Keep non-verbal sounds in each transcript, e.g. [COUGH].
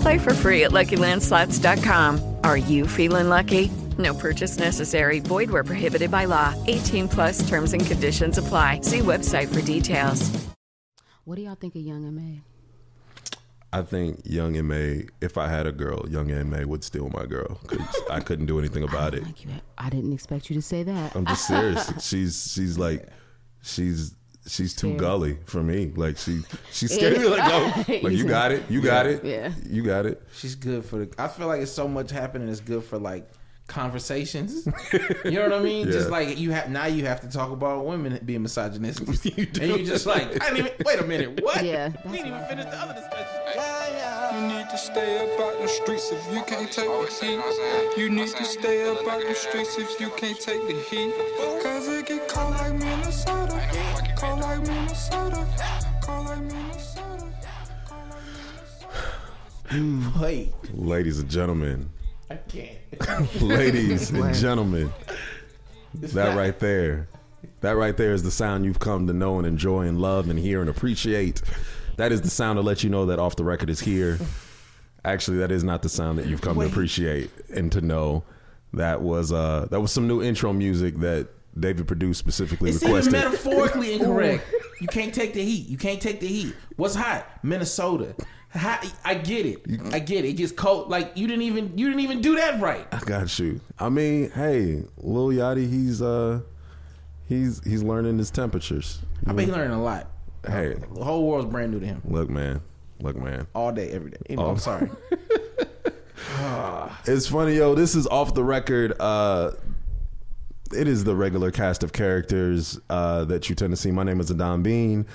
Play for free at LuckyLandSlots.com. Are you feeling lucky? No purchase necessary. Void where prohibited by law. 18 plus terms and conditions apply. See website for details. What do y'all think of Young M.A.? I think Young M.A. If I had a girl, Young M.A. would steal my girl because I couldn't do anything [LAUGHS] about it. Like you, I didn't expect you to say that. I'm just serious. [LAUGHS] she's she's like she's she's too Fair. gully for me. Like she she's scared me. Like, oh, [LAUGHS] like you got it, you got it, Yeah. you got it. She's good for the. I feel like it's so much happening. It's good for like conversations. you know what I mean? Just like you have now, you have to talk about women being misogynistic, [LAUGHS] and you just like I didn't even wait a minute. [LAUGHS] What? Yeah, we didn't even finish the other discussion. You need to stay up out the streets if you can't take the heat. You need to stay up out the streets if you can't take the heat. Cause it get cold like Minnesota. Cold like Minnesota. Cold like Minnesota. [SIGHS] Wait, Ladies and gentlemen, I can't. [LAUGHS] ladies and gentlemen, that right there, that right there is the sound you've come to know and enjoy and love and hear and appreciate. That is the sound to let you know that off the record is here. Actually, that is not the sound that you've come to appreciate and to know. That was uh that was some new intro music that David produced specifically It's even requested. metaphorically incorrect. [LAUGHS] You can't take the heat. You can't take the heat. What's hot? Minnesota. Hot, I get it. I get it. It gets cold. Like you didn't even you didn't even do that right. I got you. I mean, hey, Lil Yachty, he's uh he's he's learning his temperatures. I bet he learning a lot. Hey, The whole world's brand new to him. look, man, look, man. All day, every day. Anyway, Oh. I'm sorry. [LAUGHS] It's funny, yo. This is off the record. Uh, it is the regular cast of characters uh, that you tend to see. My name is Adon Bean.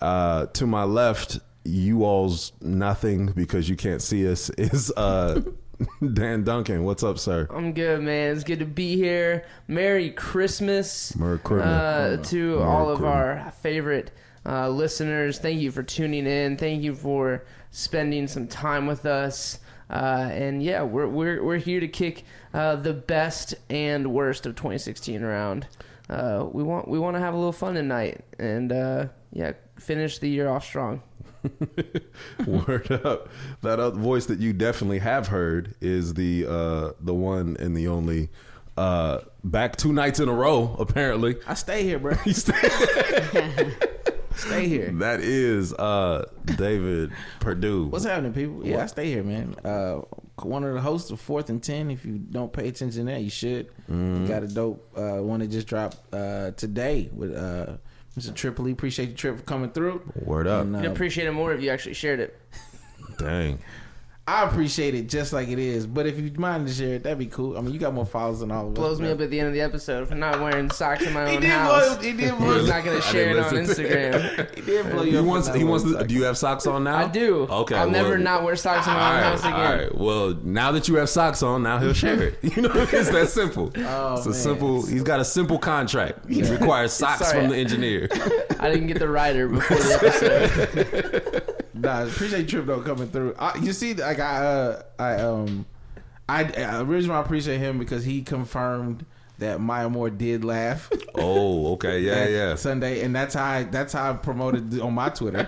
Uh, to my left, you all's nothing because you can't see us [LAUGHS] is uh, [LAUGHS] Dan Duncan. What's up, sir? I'm good, man. It's good to be here. Merry Christmas Merry Christmas. uh, to Merry all of Christmas. our favorite uh, listeners. Thank you for tuning in. Thank you for spending some time with us. Uh, and yeah, we're we're we're here to kick uh, the best and worst of 2016 around. Uh, we want we want to have a little fun tonight, and uh, yeah, finish the year off strong. [LAUGHS] Word up. That other voice that you definitely have heard is the uh, the one and the only. Uh, back two nights in a row, apparently. I stay here, bro. [LAUGHS] Stay- [LAUGHS] Stay here. that is uh, David Perdue. What's happening, people? Yeah, I stay here, man. Uh, one of the hosts of Fourth and Ten. If you don't pay attention there, you should. Mm-hmm. Got a dope uh, one that just dropped uh, today with uh, Mr. Tripoli. Appreciate the trip for coming through. Word up. And, uh, I'd appreciate it more if you actually shared it. Dang. I appreciate it just like it is. But if you mind to share it, that'd be cool. I mean, you got more followers than all of us. Blows me up at the end of the episode for not wearing socks in my [LAUGHS] He own did house. blow- he did blow- [LAUGHS] He's not gonna share it on Instagram. [LAUGHS] He did blow you He up wants. He wants. wearing To, do you have socks on now? I do. Okay. I'll never not wear socks in my own right. house again. All right. Well, now that you have socks on, now he'll share it. You know, it's that simple. Oh, it's a man. simple. He's got a simple contract. He requires socks Sorry. from the engineer. I didn't get the rider before the episode. Nah, appreciate Trip though coming through. I, you see, like I, uh, I um, I, I originally appreciate him because he confirmed that Maya Moore did laugh. [LAUGHS] oh, okay. Yeah, yeah. Sunday, and that's how I, that's how I promoted on my Twitter.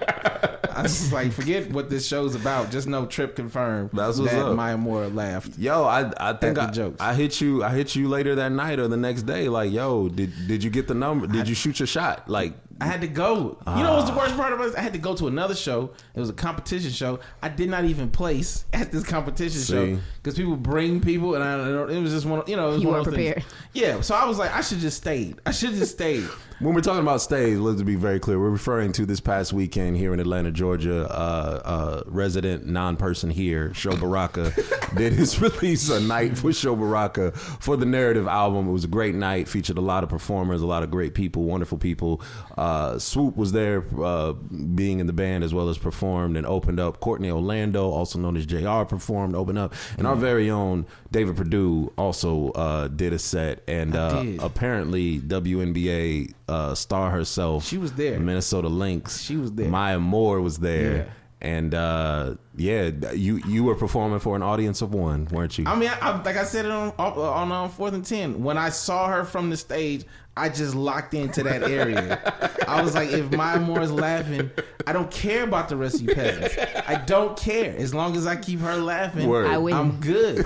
I was just like, forget what this show's about. Just know Trip confirmed That's what's that up. Maya Moore laughed. Yo, I I think I, jokes. I hit you. I hit you later that night or the next day. Like, yo, did did you get the number? Did you shoot your shot? Like, I had to go. You know what's the worst part about this? I had to go to another show. It was a competition show. I did not even place [LAUGHS] at this competition See? show because people bring people, and I, it was just one. You know, it was You one weren't of those things. prepared. Yeah, so I was like, I should just stayed. I should just stayed. [LAUGHS] When we're talking about stage, let's be very clear. We're referring to this past weekend here in Atlanta, Georgia. Uh, uh, resident non-person here, Sho Baraka, [LAUGHS] did his release a night for Sho Baraka for the Narrative album. It was a great night. Featured a lot of performers, a lot of great people, wonderful people. Uh, Swoop was there, uh, being in the band as well as performed and opened up. Courtney Orlando, also known as Jr., performed, opened up, and our very own David Perdue also uh, did a set. And uh, apparently, WNBA uh, star herself, She was there. Minnesota Lynx, She was there. Maya Moore was there. Yeah. And uh, yeah, you you were performing for an audience of one, weren't you? I mean, I, I, like I said it on on on fourth and ten. When I saw her from the stage, I just locked into that area. I was like, if Maya Moore is laughing, I don't care about the rest of you peasants. I don't care as long as I keep her laughing. Word. I win. I'm good.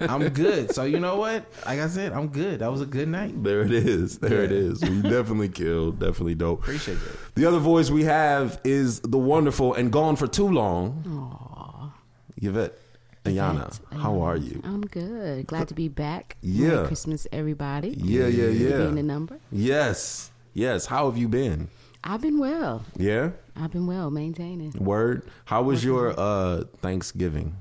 I'm good. So you know what? Like I said, I'm good. That was a good night. There it is. There it Yeah. is. We definitely killed. Definitely dope. Appreciate that. The other voice we have is the wonderful and gone for too long, Aww. Yvette Ayana. How are you? I'm good. Glad to be back. Yeah. Merry Christmas, everybody. Yeah, yeah, yeah. Being the number. Yes. Yes. How have you been? I've been well. Yeah. I've been well maintaining. Word. How was your uh, Thanksgiving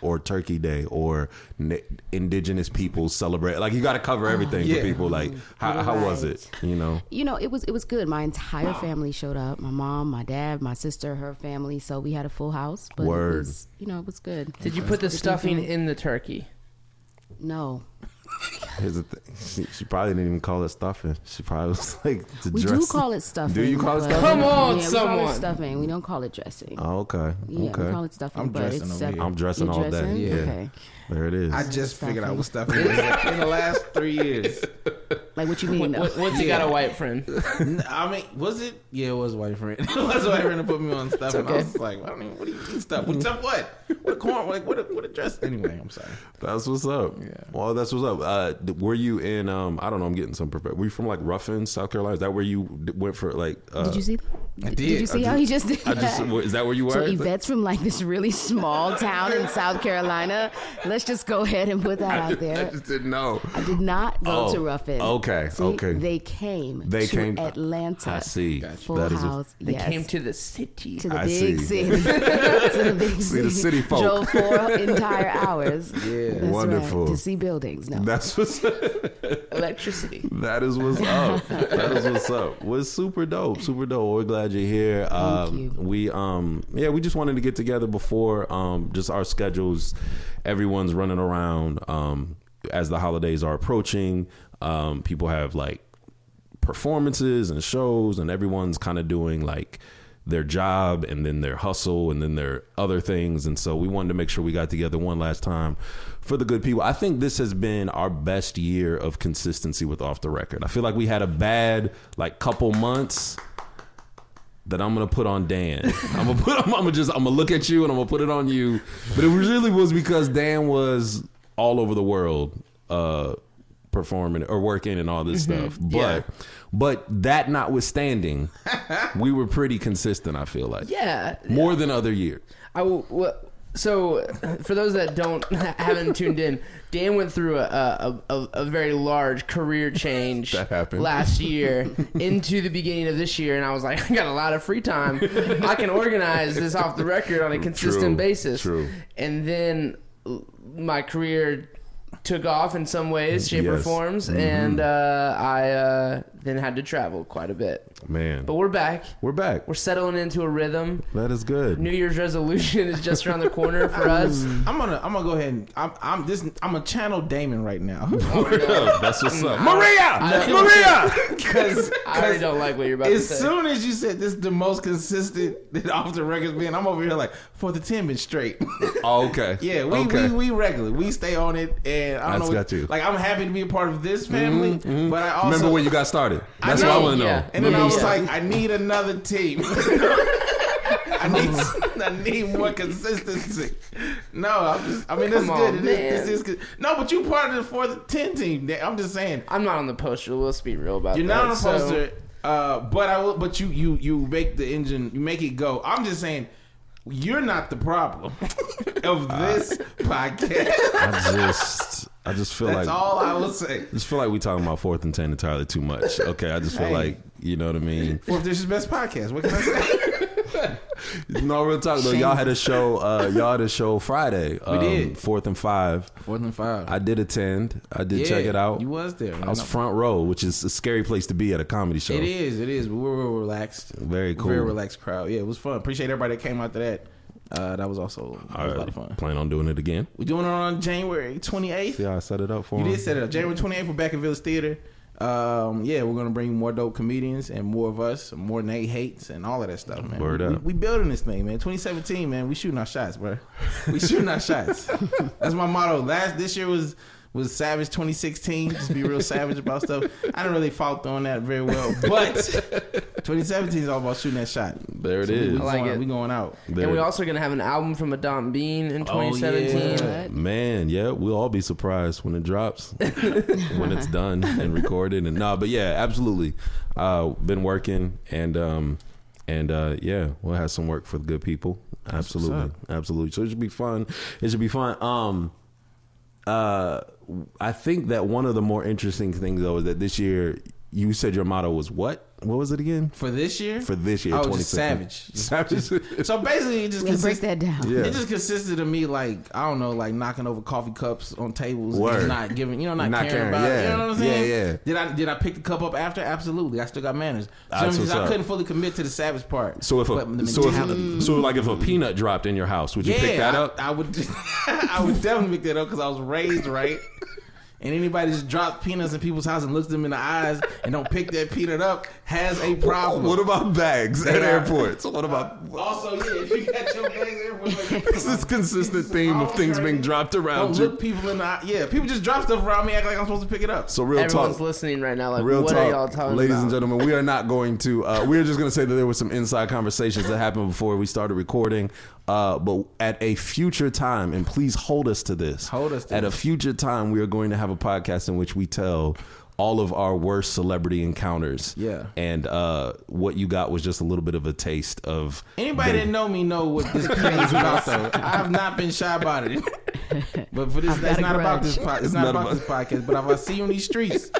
or Turkey Day or na- Indigenous people celebrate? Like you got to cover everything yeah. for people. Like how, how was it? You know. You know, it was it was good. My entire family showed up. My mom, my dad, my sister, her family. So we had a full house. But Word. it was, you know, it was good. Did you put the stuffing in the turkey? No. Here's the thing. She, she probably didn't even call it stuffing. She probably was [LAUGHS] like the We dress. do call it stuffing. [LAUGHS] Do you call it stuffing? Come on, yeah, we call someone. it stuffing. We don't call it dressing. Oh, okay. yeah, okay. we call it stuffing. I'm but dressing it's over. I'm dressing You're all day. Yeah. Okay. There it is. I just figured out what stuff it was in the last three years. Like what you mean? though? What- What's he got a white friend? I mean, was it? Yeah, it was a white friend. [LAUGHS] it was a white friend to put me on stuff, and I was like, I don't even. What do you mean stuff? What stuff? What? What a corn? Like what? A, what a dress? Anyway, I'm sorry. That's what's up. Yeah. Well, that's what's up. Uh, were you in? Um, I don't know. I'm getting some. Perfect. Were you from like Ruffin, South Carolina? Is that where you went for like? Uh, Did you see? I Did, did. you see I how he just did I just, that? is that where you were? So Yvette's from like this really small town in South Carolina. Let's just go ahead and put that out there. I just didn't know. I did not go Oh, to Ruffin. okay, See, okay. They came. They to came- Atlanta. I see. Full That is a- house. They yes. came to the city. to the I big see. city. [LAUGHS] [LAUGHS] to the big See city. the city folk. Drove four entire hours. [LAUGHS] Yeah. That's Wonderful. Right, to see buildings. No. That's what's. Electricity. That is what's up. that is what's up. Was super dope, super dope. We're glad you're here. um, you. We um yeah, we just wanted to get together before um just our schedules. Everyone's running around um as the holidays are approaching. Um, people have like performances and shows, and everyone's kind of doing like their job and then their hustle and then their other things. And so we wanted to make sure we got together one last time for the good people. I think this has been our best year of consistency with off the record. I feel like we had a bad like couple months that I'm gonna put on Dan. [LAUGHS] I'm gonna put. I'm, gonna just. I'm gonna look at you and I'm gonna put it on you. But it really was because Dan was all over the world, uh, performing or working and all this stuff. But, Yeah. but that notwithstanding, we were pretty consistent. I feel like, Yeah. more than other years. I will, so for those that don't [LAUGHS] haven't tuned in, Dan went through a a, a, a very large career change That happened. last [LAUGHS] year into the beginning of this year, and I was like, [LAUGHS] I got a lot of free time. I can organize this off the record on a consistent True, basis. true. And then my career took off in some ways, shape or Yes. Mm-hmm. forms, and uh, I uh, then had to travel quite a bit. Man, But we're back. we're back. We're settling into a rhythm. That is good. New Year's resolution is just around the corner for [LAUGHS] us. [LAUGHS] I'm gonna I'm gonna go ahead and I'm I'm this I'm a channel Damon right now [LAUGHS] That's what's up, Maria. Maria. because I already don't like what you're about to as say. soon as you said this is the most consistent that off the records being, I'm over here like for the ten been straight. Oh, okay. yeah, we, okay. we we regular. We stay on it, and I don't That's know. got you. Like I'm happy to be a part of this family, but I also Remember when you got started? That's what I want to know. yeah. And then I was you like, I need another team. [LAUGHS] [LAUGHS] I need, I need more consistency. No, I'm just. I mean, that's Come good. on, It is- man. this is good. No, but you part of the fourth ten team. I'm just saying, I'm not on the poster. Let's be real about you're that. not on the So, poster. Uh, but I will. But you, you, you make the engine. You make it go. I'm just saying. You're not the problem [LAUGHS] of uh, this podcast. I just I just feel That's like all I will say. I just feel like we talking about fourth and ten entirely too much. Okay, I just feel Hey. like you know what I mean. Fourth District's best podcast. What can I say? No real talk though. Y'all had a show. Uh, y'all had a show Friday. Um, did. fourth and five. Fourth and five. I did attend. I did Yeah, check it out. You was there. I was front row, which is a scary place to be at a comedy show. It is. It is. But we're relaxed. Very cool. Very relaxed crowd. Yeah, it was fun. Appreciate everybody that came out to that. Uh, that was also that was a lot of fun. Plan on doing it again. We're doing it on January 28th. Yeah, I set it up for You him. did set it up. January 28th, we're back at Village Theater. Um, yeah, we're gonna bring more dope comedians and more of us, more Nate hates and all of that stuff, man. Word we, up. We, we building this thing, man. 2017, man. We shooting our shots, bro. We shooting our shots. [LAUGHS] That's my motto. Last this year was was Savage 2016. Just be real savage about stuff. I didn't really fault on that very well, but 2017 is all about shooting that shot. There it So is. We, I like going, it. we going out. There- And we're also gonna have an album from Adam Bean in Oh, 2017. yeah. Man, yeah, we'll all be surprised when it drops, [LAUGHS] when it's done and recorded. And no, but yeah, absolutely. Uh, been working and um, and uh, yeah, we'll have some work for the good people. Absolutely, absolutely. So it should be fun. It should be fun. Um, uh, I think that one of the more interesting things though is that this year you said your motto was what? What was it again? For this year? For this year, Oh, just savage. Savage. [LAUGHS] So basically, it just Yeah, break that down. Yeah. It just consisted of me like I don't know, like knocking over coffee cups on tables, and Word. just not giving, you know, not, Not caring, caring, about. it. yeah. You know what I'm saying? Yeah, yeah. Did I did I pick the cup up after? Absolutely. I still got manners. So That's what's I couldn't fully commit to the savage part. So if a so if, so like if a peanut dropped in your house, would you yeah, pick that I, up? I would. [LAUGHS] I would definitely pick that up because I was raised right. And anybody just drops peanuts in people's house and looks them in the eyes and don't pick that peanut up has a problem. What about bags at Yeah. airports? [LAUGHS] What about Also, yeah, if you got your bags everywhere, like, It's this consistent theme of things being dropped around Don't you. look people in the eye. Yeah, people just drop stuff around me, act like I'm supposed to pick it up. So real Everyone's talk, listening right now. Like, real what talk, are y'all talking ladies about? and gentlemen. We are not going to. Uh, we're just going to say that there were some inside conversations that happened before we started recording. Uh, but at a future time, and please hold us to this. Hold us to at a future time. We are going to have a podcast in which we tell all of our worst celebrity encounters. Yeah. and uh, what you got was just a little bit of a taste of Anybody the- that know me know what this is [LAUGHS] about. Though I have not been shy about it. [LAUGHS] But for this, I've it's got a not about this. grudge. Po- it's, It's not, not about, about- this podcast. But if I see you in these streets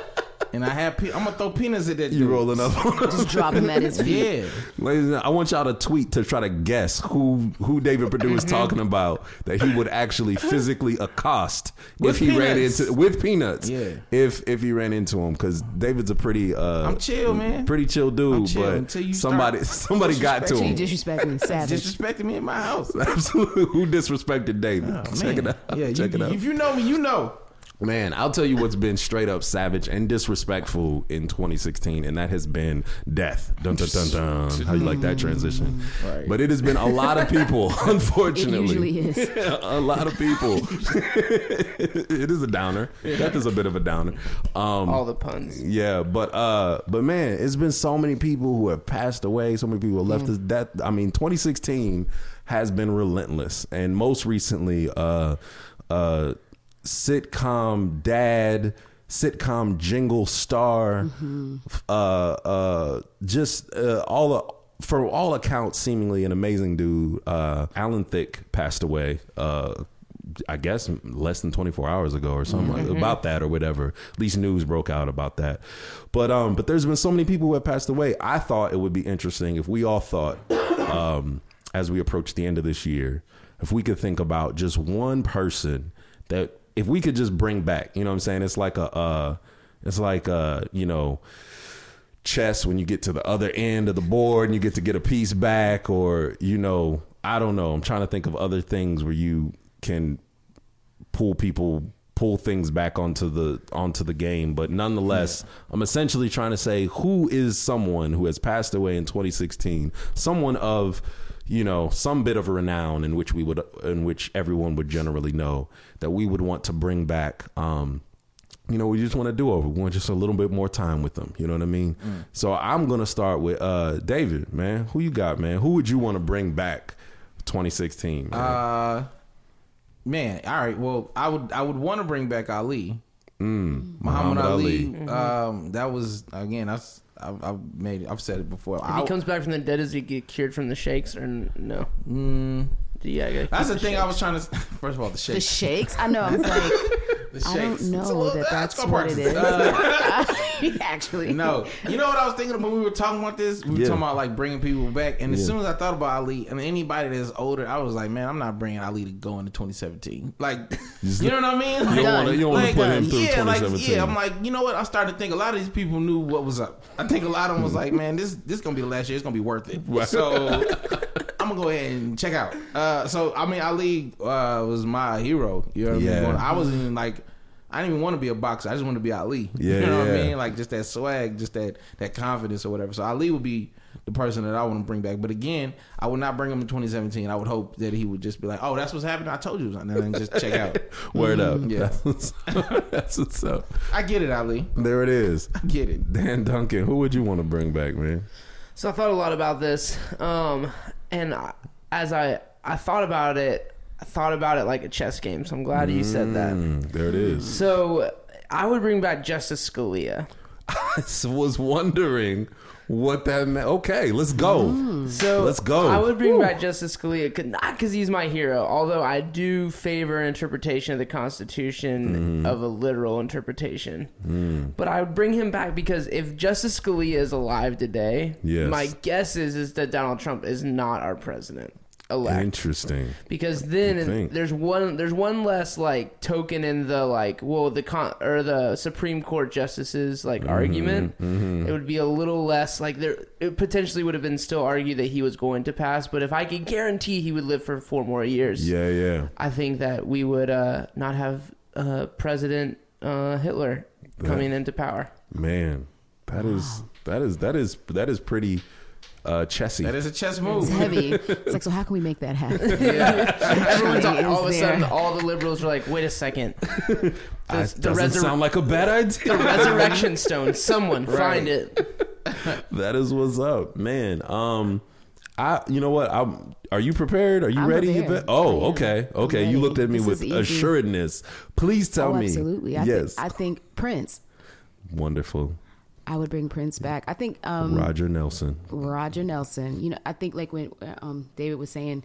and I have, pe- I'm gonna throw peanuts at that. you dude. rolling up. Just drop him at his feet. Yeah. Ladies and I want y'all to tweet to try to guess who who David Perdue is talking about that he would actually physically accost With if he ran peanuts. into with peanuts. Yeah. If if he ran into him because David's a pretty uh I'm chill, man. pretty chill dude, I'm chill but until you somebody start [LAUGHS] somebody got to She him. disrespecting savage. Disrespecting me in my house. [LAUGHS] Absolutely, who disrespected David? Oh, Check man. it out. Yeah, Check you, it out. If you know me, you know. Man, I'll tell you what's been straight up savage and disrespectful in 2016, and that has been death. Dun dun dun dun. How you like that transition? Right. But it has been a lot of people, [LAUGHS] it unfortunately. usually is. [LAUGHS] a lot of people. [LAUGHS] it is a downer. That is a bit of a downer. Um, All the puns. yeah, but uh, but man, it's been so many people who have passed away. So many people have left us. That I mean, 2016 has been relentless, and most recently, uh, uh, sitcom dad, sitcom jingle star, uh, uh, just uh, all the. For all accounts, seemingly an amazing dude. Uh, Alan Thicke passed away. Uh, I guess less than 24 hours ago or something like, about that or whatever. At least news broke out about that. But um, but there's been so many people who have passed away. I thought it would be interesting if we all thought, um, as we approach the end of this year, if we could think about just one person that if we could just bring back. You know what I'm saying? It's like a uh, it's like uh, you know chess when you get to the other end of the board and you get to get a piece back or you know i don't know i'm trying to think of other things where you can pull people pull things back onto the onto the game but nonetheless i'm essentially trying to say who is someone who has passed away in 2016 someone of you know some bit of renown in which we would in which everyone would generally know that we would want to bring back um you know, we just want to do over. We want just a little bit more time with them. You know what I mean? So I'm gonna start with uh David, man. Who you got, man? Who would you want to bring back 2016? Man? Uh, man, all right. Well, I would I would want to bring back Ali, Mm, Muhammad, Ali. Mm-hmm. Um, that was again. That's I've, I've made it. I've said it before. If I- he comes back from the dead, does he get cured from the shakes or no? mm, Yeah, that's keep the thing I was trying to. [LAUGHS] First of all, the shakes. The shakes. I know. I was [LAUGHS] like, The I don't shakes. It's a know little- that uh, that's what it is. Uh, [LAUGHS] [LAUGHS] [LAUGHS] Actually, no, you know what I was thinking when we were talking about this. We were Yeah. talking about like bringing people back, and as Yeah. soon as I thought about Ali and anybody that's older, I was like, man, I'm not bringing Ali to go into 2017. Like, you know what I mean? Like, You don't wanna- you don't wanna like, put uh, him through yeah, like, yeah. I'm like, you know what? I started to think a lot of these people knew what was up. I think a lot of them was like, man, this this gonna be the last year. It's gonna be worth it. So I'm gonna go ahead and check out. Uh, so I mean, Ali uh, was my hero. You know what I Yeah. mean? Going- I wasn't even like. I didn't even want to be a boxer. I just wanted to be Ali. [LAUGHS] Yeah, you know what I mean? Like just that swag, just that that confidence or whatever. So Ali would be the person that I want to bring back. But again, I would not bring him in 2017. I would hope that he would just be like, "Oh, that's what's happening. I told you," and then just check out. [LAUGHS] Word up. Mm-hmm. Yeah. That's what's, [LAUGHS] that's what's up. I get it, Ali. There it is. I get it. Dan Duncan, who would you want to bring back, man? So I thought a lot about this, um, and I, as I I thought about it, I thought about it like a chess game. So I'm glad you said that. Mm, there it is. So I would bring back Justice Scalia. Was wondering what that meant. Okay, let's go. So Let's go. I would bring back Justice Scalia, 'cause- not because he's my hero, although I do favor interpretation of the Constitution Mm. of a literal interpretation. But I would bring him back because if Justice Scalia is alive today, Yes. my guess is is that Donald Trump is not our president elect. Interesting. because then there's one there's one less like token in the like well the con or the Supreme Court justices like Mm-hmm, argument it would be a little less like there it potentially would have been still argued that he was going to pass but if I could guarantee he would live for four more years Yeah, yeah. I think that we would uh, not have uh, President uh, Hitler coming into power Man, that is that is that is that is pretty uh chessy. That is a chess move. it's heavy. [LAUGHS] It's like, so how can we make that happen? [LAUGHS] everyone's all, all of a sudden all the liberals are like wait a second [LAUGHS] the, I- the doesn't resur- sound like a bad idea. the resurrection stone someone find it that is what's up, man. Um, I, you know what? I'm. Are you prepared? Are you I'm ready? prepared. Oh, okay, okay. You looked at me This with assuredness. Please tell oh, me. absolutely. I yes. Think, I think Prince. Wonderful. I would bring Prince back. I think um, Roger Nelson. Roger Nelson. You know, I think like when um, David was saying,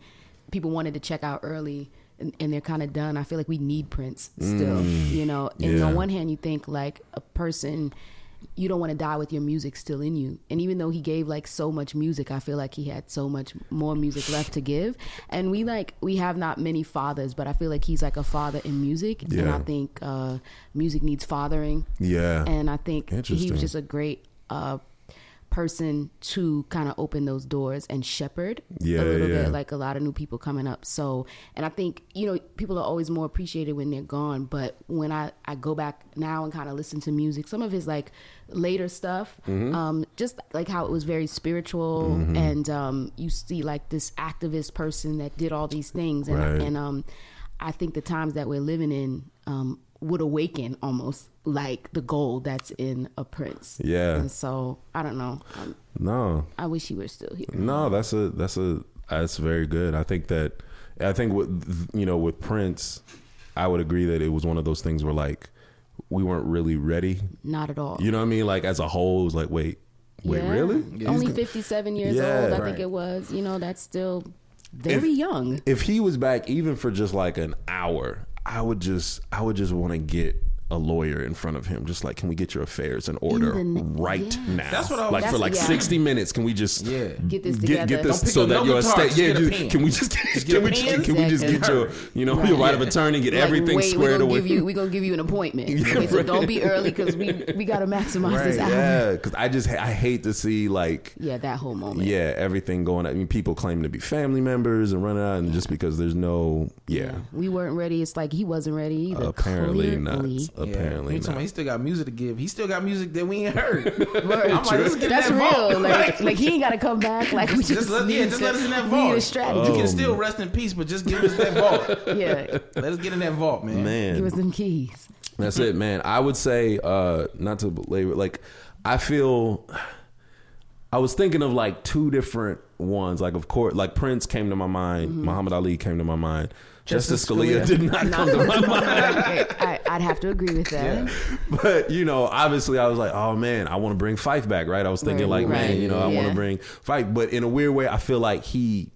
people wanted to check out early and, and they're kind of done. I feel like we need Prince still. you know, and yeah. on one hand, you think like a person. You don't want to die with your music still in you. And even though he gave like so much music, I feel like he had so much more music left to give. And we like we have not many fathers, but I feel like he's like a father in music. And I think uh, music needs fathering Yeah. and I think he was just a great uh, person to kind of open those doors and shepherd Yeah, a little yeah. bit, like a lot of new people coming up. So, and I think you know people are always more appreciated when they're gone. But when I I go back now and kind of listen to music, some of his like later stuff, Mm-hmm. um, just like how it was very spiritual, and um, you see like this activist person that did all these things, and Right. and um, I think the times that we're living in um, would awaken almost like the gold that's in a prince. Yeah. And so I don't know. Um, No. I wish he were still here. No, that's a that's a that's very good. I think that I think with you know with Prince, I would agree that it was one of those things where like we weren't really ready. Not at all. You know what I mean? Like as a whole, it was like wait, wait, Yeah. really? Only 57 years Yeah. old, I Right. think it was. You know, that's still very young. If he was back even for just like an hour, I would just I would just want to get a lawyer in front of him, just like, can we get your affairs in order the right yes. now? That's what I was- like for like yeah. sixty minutes. Can we just Yeah. Get this get, together. get this so that your guitar, estate? Yeah, get just, can we just, Just can we just pen. can we just get your you know your right of attorney, get Like, everything wait, squared we're gonna away? Give you, we're gonna give you an appointment. [LAUGHS] okay, so right. don't be early because we we gotta maximize this hour. yeah, because I just I hate to see like Yeah, that whole moment. yeah everything going. I mean, people claiming to be family members and running out, and just because there's no yeah, We weren't ready. It's like he wasn't ready either. apparently not. Clearly. Apparently He not. He still got music to give. He still got music that we ain't heard. [LAUGHS] Word. I'm like, let's get That's that real. vault. Like, like he ain't got to come back. Like we just, Just let, yeah, just to, let us in that vault. Need a strategy. You Oh. can still rest in peace, but just give us that vault. [LAUGHS] Yeah, Let us get in that vault, man. Man, give us them keys. That's it, man. I would say, uh, not to belabor, like, I feel. I was thinking of like two different ones. Like, of course, like Prince came to my mind. Muhammad Ali came to my mind. Justice, Justice Scalia, Scalia. did not come to my mind. I, I'd have to agree with that. But you know, obviously, I was like, oh man, I want to bring Phife back, right? I was thinking Right, like, man, you know, I want to bring Phife, but in a weird way, I feel like he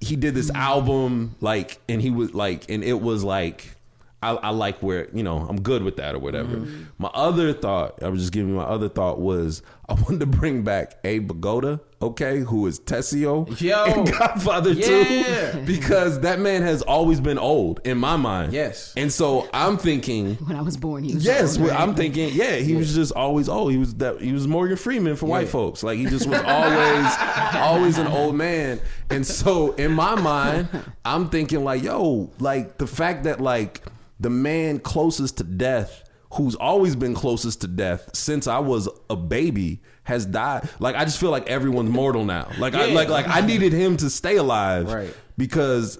he did this mm. album like, and he was like, and it was like. I, I like where you know I'm good with that or whatever. Mm-hmm. My other thought, I was just giving you my other thought was I [LAUGHS] wanted to bring back Abe Vigoda, okay, who is Tessio Yo. in [LAUGHS] Godfather Yeah. Two, because that man has always been old in my mind. Yes. and so I'm thinking. [LAUGHS] When I was born, he was Yes, old, right? I'm thinking. Yeah, he was just always old. He was that. He was Morgan Freeman for white folks. Like he just was always, always an old man. And so in my mind, I'm thinking like, yo, like the fact that like the man closest to death, who's always been closest to death since I was a baby, has died. Like I just feel like everyone's mortal now. Like I like like I needed him to stay alive, Right. Because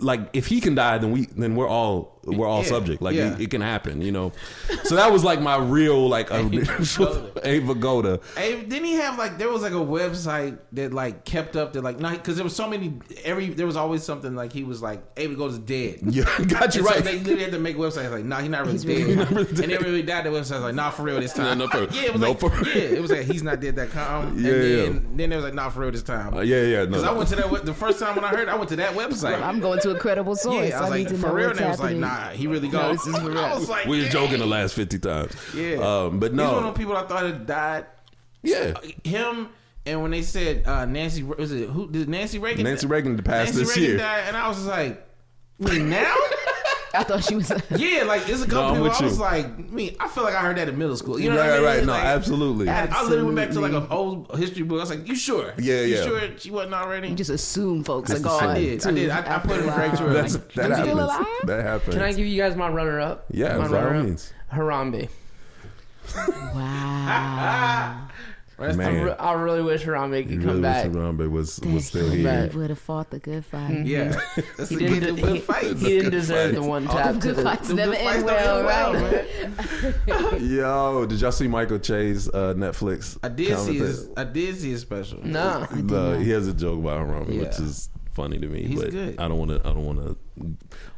like if he can die, then we then we're all we're all Yeah, subject. Like yeah. it, it can happen, you know. So that was like my real like initial Abe Vigoda. Hey, didn't he have like there was like a website that like kept up that like not because there was so many every there was always something like he was like Ava goes dead. [LAUGHS] Yeah, got you And so right. they literally had to make websites like, nah, he's not really He's dead. really not really And dead. they really died. The website was like, nah, for real this time. No, no, for- [LAUGHS] yeah, it was no, like, for yeah, it was like he's not dead that calm. Yeah, and yeah. then, then it was like, nah, for real this time. Uh, yeah, yeah. No, Because I went to that the first time when I heard, I went to that website. I'm going to a credible source. yeah, I was I, need like, to for know real. what's And it was like, happening. Nah, he really No, gone. this is for real. [LAUGHS] I was like, we were joking the last fifty times. Yeah, um, but He's one of no, those people I thought had died. yeah. Him and when they said uh, Nancy was it who did Nancy Reagan? Nancy Reagan passed Nancy this Reagan year. died, and I was just like, wait now? [LAUGHS] I thought she was. [LAUGHS] yeah, like there's a No, couple I'm people. I was you. like, me, I feel like I heard that in middle school. You know right, what I mean? right. No, Like, absolutely. I, I literally went back to like an old history book. I was like, "You sure? Yeah, you yeah. sure she wasn't already?" You just assume folks That's are the gone. I did. I too, did. I, I put it right while. to her. That's, Like, that I'm still alive? That happens. Can I give you guys my runner up? Yeah, my by all runner-up? Harambe. [LAUGHS] Wow. Rest Man. I, re- I really wish Harambe could You come really back. wish Harambe was That was still here. he would have fought the good fight. yeah, [LAUGHS] that's He a didn't, good, he, fight. he didn't deserve the one All tap The to good the. fights The never good fights end don't well, well, right? man. [LAUGHS] Yo, did y'all see Michael Che's uh, Netflix? I did see commentary? his. I did see his special. No, No, he has a joke about Harambe, which is funny to me. He's but good. I don't want to. I don't want to.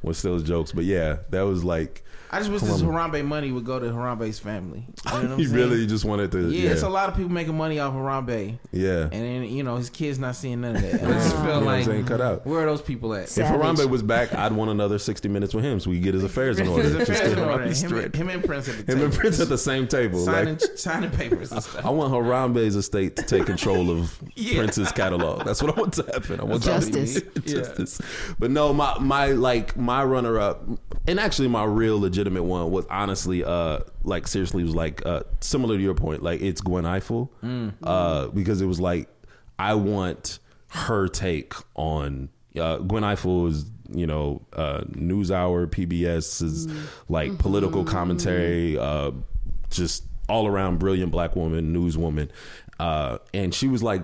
Want to steal his jokes, but yeah, that was like I just wish Come this. Harambe money would go to Harambe's family. You know what I'm he saying? really just wanted to. Yeah, Yeah, it's a lot of people making money off Harambe, yeah. and then you know his kids not seeing none of that. And [LAUGHS] I just feel what like saying? Cut out. where are those people at? If Harambe was back, I'd want another 60 minutes with him so we get his affairs in order. His affairs in [LAUGHS] order. Him, and- him and Prince at the Him table. and Prince at the same table. signing Like, signing papers and stuff. I stuff. want Harambe's estate to take control of [LAUGHS] Yeah. Prince's catalog. That's what I want to happen. I want Justice. Justice. But no, my my like my runner up, and actually my real legitimate one was honestly, uh, like seriously was like uh, similar to your point. Like it's Gwen Ifill, uh, because it was like I want her take on uh, Gwen Ifill is you know uh, NewsHour, PBS is like political commentary, uh, just all around brilliant black woman, newswoman, uh, and she was like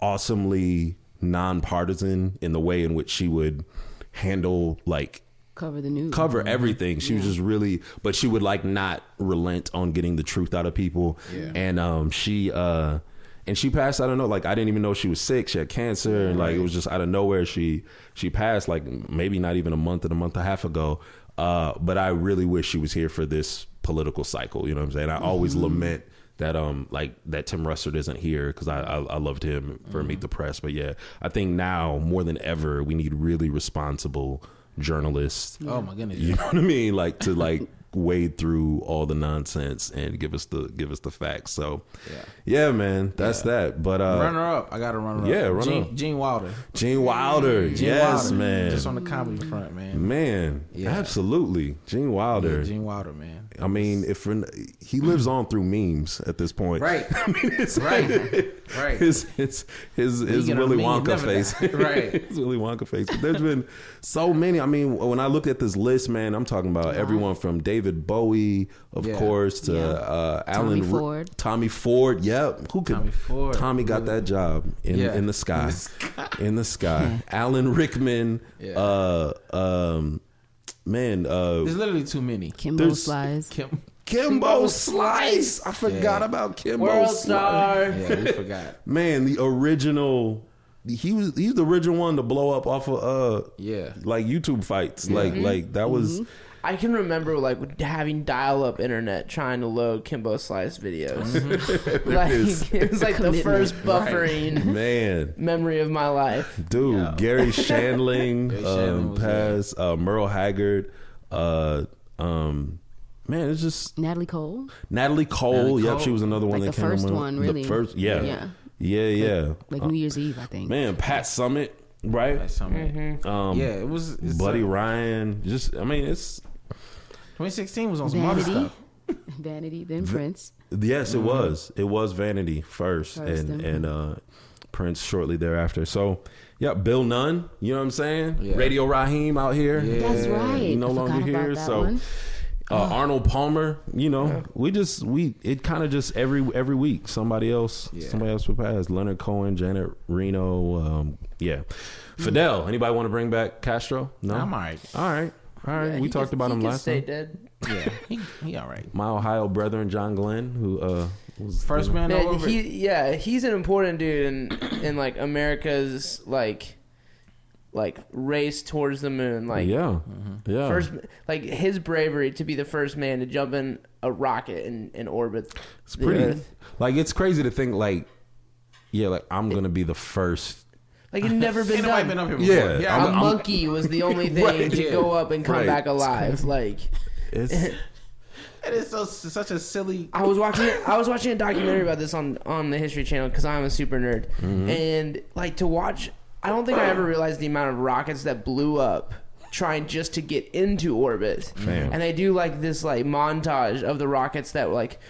awesomely nonpartisan in the way in which she would handle like Cover the news. cover everything. She was just really, but she would like not relent on getting the truth out of people. Yeah. And um, she uh, and she passed. I don't know. Like I didn't even know she was sick. She had cancer, and like it was just out of nowhere. She she passed. Like maybe not even a month and a month and a half ago. Uh, but I really wish she was here for this political cycle. You know what I'm saying? I always lament that um like that Tim Russert isn't here because I, I I loved him for Meet the Press. But yeah, I think now more than ever we need really responsible journalists. Oh my goodness! You know what I mean? Like to like wade through all the nonsense and give us the give us the facts. So yeah, man, that's that. But uh runner up, I got to runner up. Yeah, runner Gene, up. Gene Wilder. Gene Wilder, Gene yes, Wilder. man. Just on the comedy front, man. man, Yeah. absolutely. Gene Wilder. Yeah, Gene Wilder, man. I mean, if he lives on through memes at this point, Right. [LAUGHS] I mean, it's Right. Right. His his his, his Willy Wonka face. [LAUGHS] Right. his Willy Wonka face. But there's been so many. I mean, when I look at this list, man, I'm talking about everyone from David Bowie, of Yeah. course, to Yeah. uh, Alan Ri- Ford. Tommy Ford. Yep. Who could? Tommy Ford. Tommy got that job in Yeah. in the sky. In the [LAUGHS] sky. Alan Rickman. Yeah. Uh, um, man. Uh, There's literally too many. Kimbo Slice. Kim. Kimbo Slice. I forgot Yeah. about Kimbo World Slice. star. Yeah, we forgot. [LAUGHS] Man, the original. He was he's the original one to blow up off of uh Yeah. like YouTube fights. Like like that was I can remember like having dial-up internet trying to load Kimbo Slice videos. Mm-hmm. [LAUGHS] like is. [LAUGHS] it was like the first buffering [LAUGHS] man. memory of my life. Dude, Garry Shandling, Garry um, Shandling passed, uh, Merle Haggard, Uh, um, man, it's just Natalie Cole. Natalie Cole. Natalie Yep, Cole. she was another one Like that the came first one, really. The first, yeah, Yeah. yeah, yeah. Like New Year's Eve, I think. Man, Pat Summitt, right? That's something. Um, yeah, it was. It's Buddy uh, Ryan. Just, I mean, it's 2016 was on some other Vanity. stuff. [LAUGHS] Vanity, then Prince. yes, it was. It was Vanity first, Mm-hmm. First, and then and uh, Prince shortly thereafter. So, yeah, Bill Nunn. You know what I'm saying? Yeah. Radio Raheem out here. Yeah. That's right. He no I longer about here. that So. one. Uh, Arnold Palmer, you know, we just we it kind of just every every week somebody else Yeah. somebody else would pass. Leonard Cohen, Janet Reno, um, yeah, Fidel. Anybody want to bring back Castro? No, I'm all right. All right, all right. Yeah, we talked could- about him could last stay time. dead. Yeah, he, he all right. My Ohio brethren, John Glenn, who uh was First man, Man, over. he yeah, he's an important dude in in like America's like like race towards the moon. Like yeah, yeah. first like his bravery to be the first man to jump in a rocket and, and orbit it's pretty. Earth. Like it's crazy to think like, yeah, like I'm gonna be the first. Like it never been Ain't nobody done. been up here before. Yeah, yeah. a I'm- I'm- monkey was the only [LAUGHS] thing Right, to yeah. go up and come Right. back alive. Like It's [LAUGHS] it is so such a silly. I was watching I was watching a documentary about this on on the History Channel because I'm a super nerd, Mm-hmm. and like to watch. I don't think I ever realized the amount of rockets that blew up trying just to get into orbit. Fam. And they do like this like montage of the rockets that like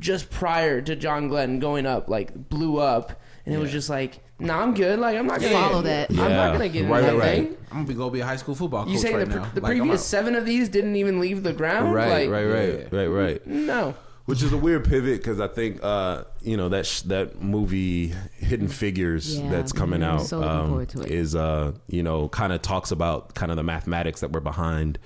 just prior to John Glenn going up like blew up, and it was just like, nah, I'm good. Like I'm not gonna Follow that. I'm Yeah. not gonna get Right, into that right, right. thing. I'm gonna be go be a high school football coach You saying right the, now. the Like, I'm previous out. seven of these didn't even leave the ground? right, Like, right, right, yeah. right, right. No. Which is a weird pivot because I think uh, you know that sh- that movie Hidden Figures Yeah, that's coming out So looking um, forward to it. is uh, you know kind of talks about kind of the mathematics that were behind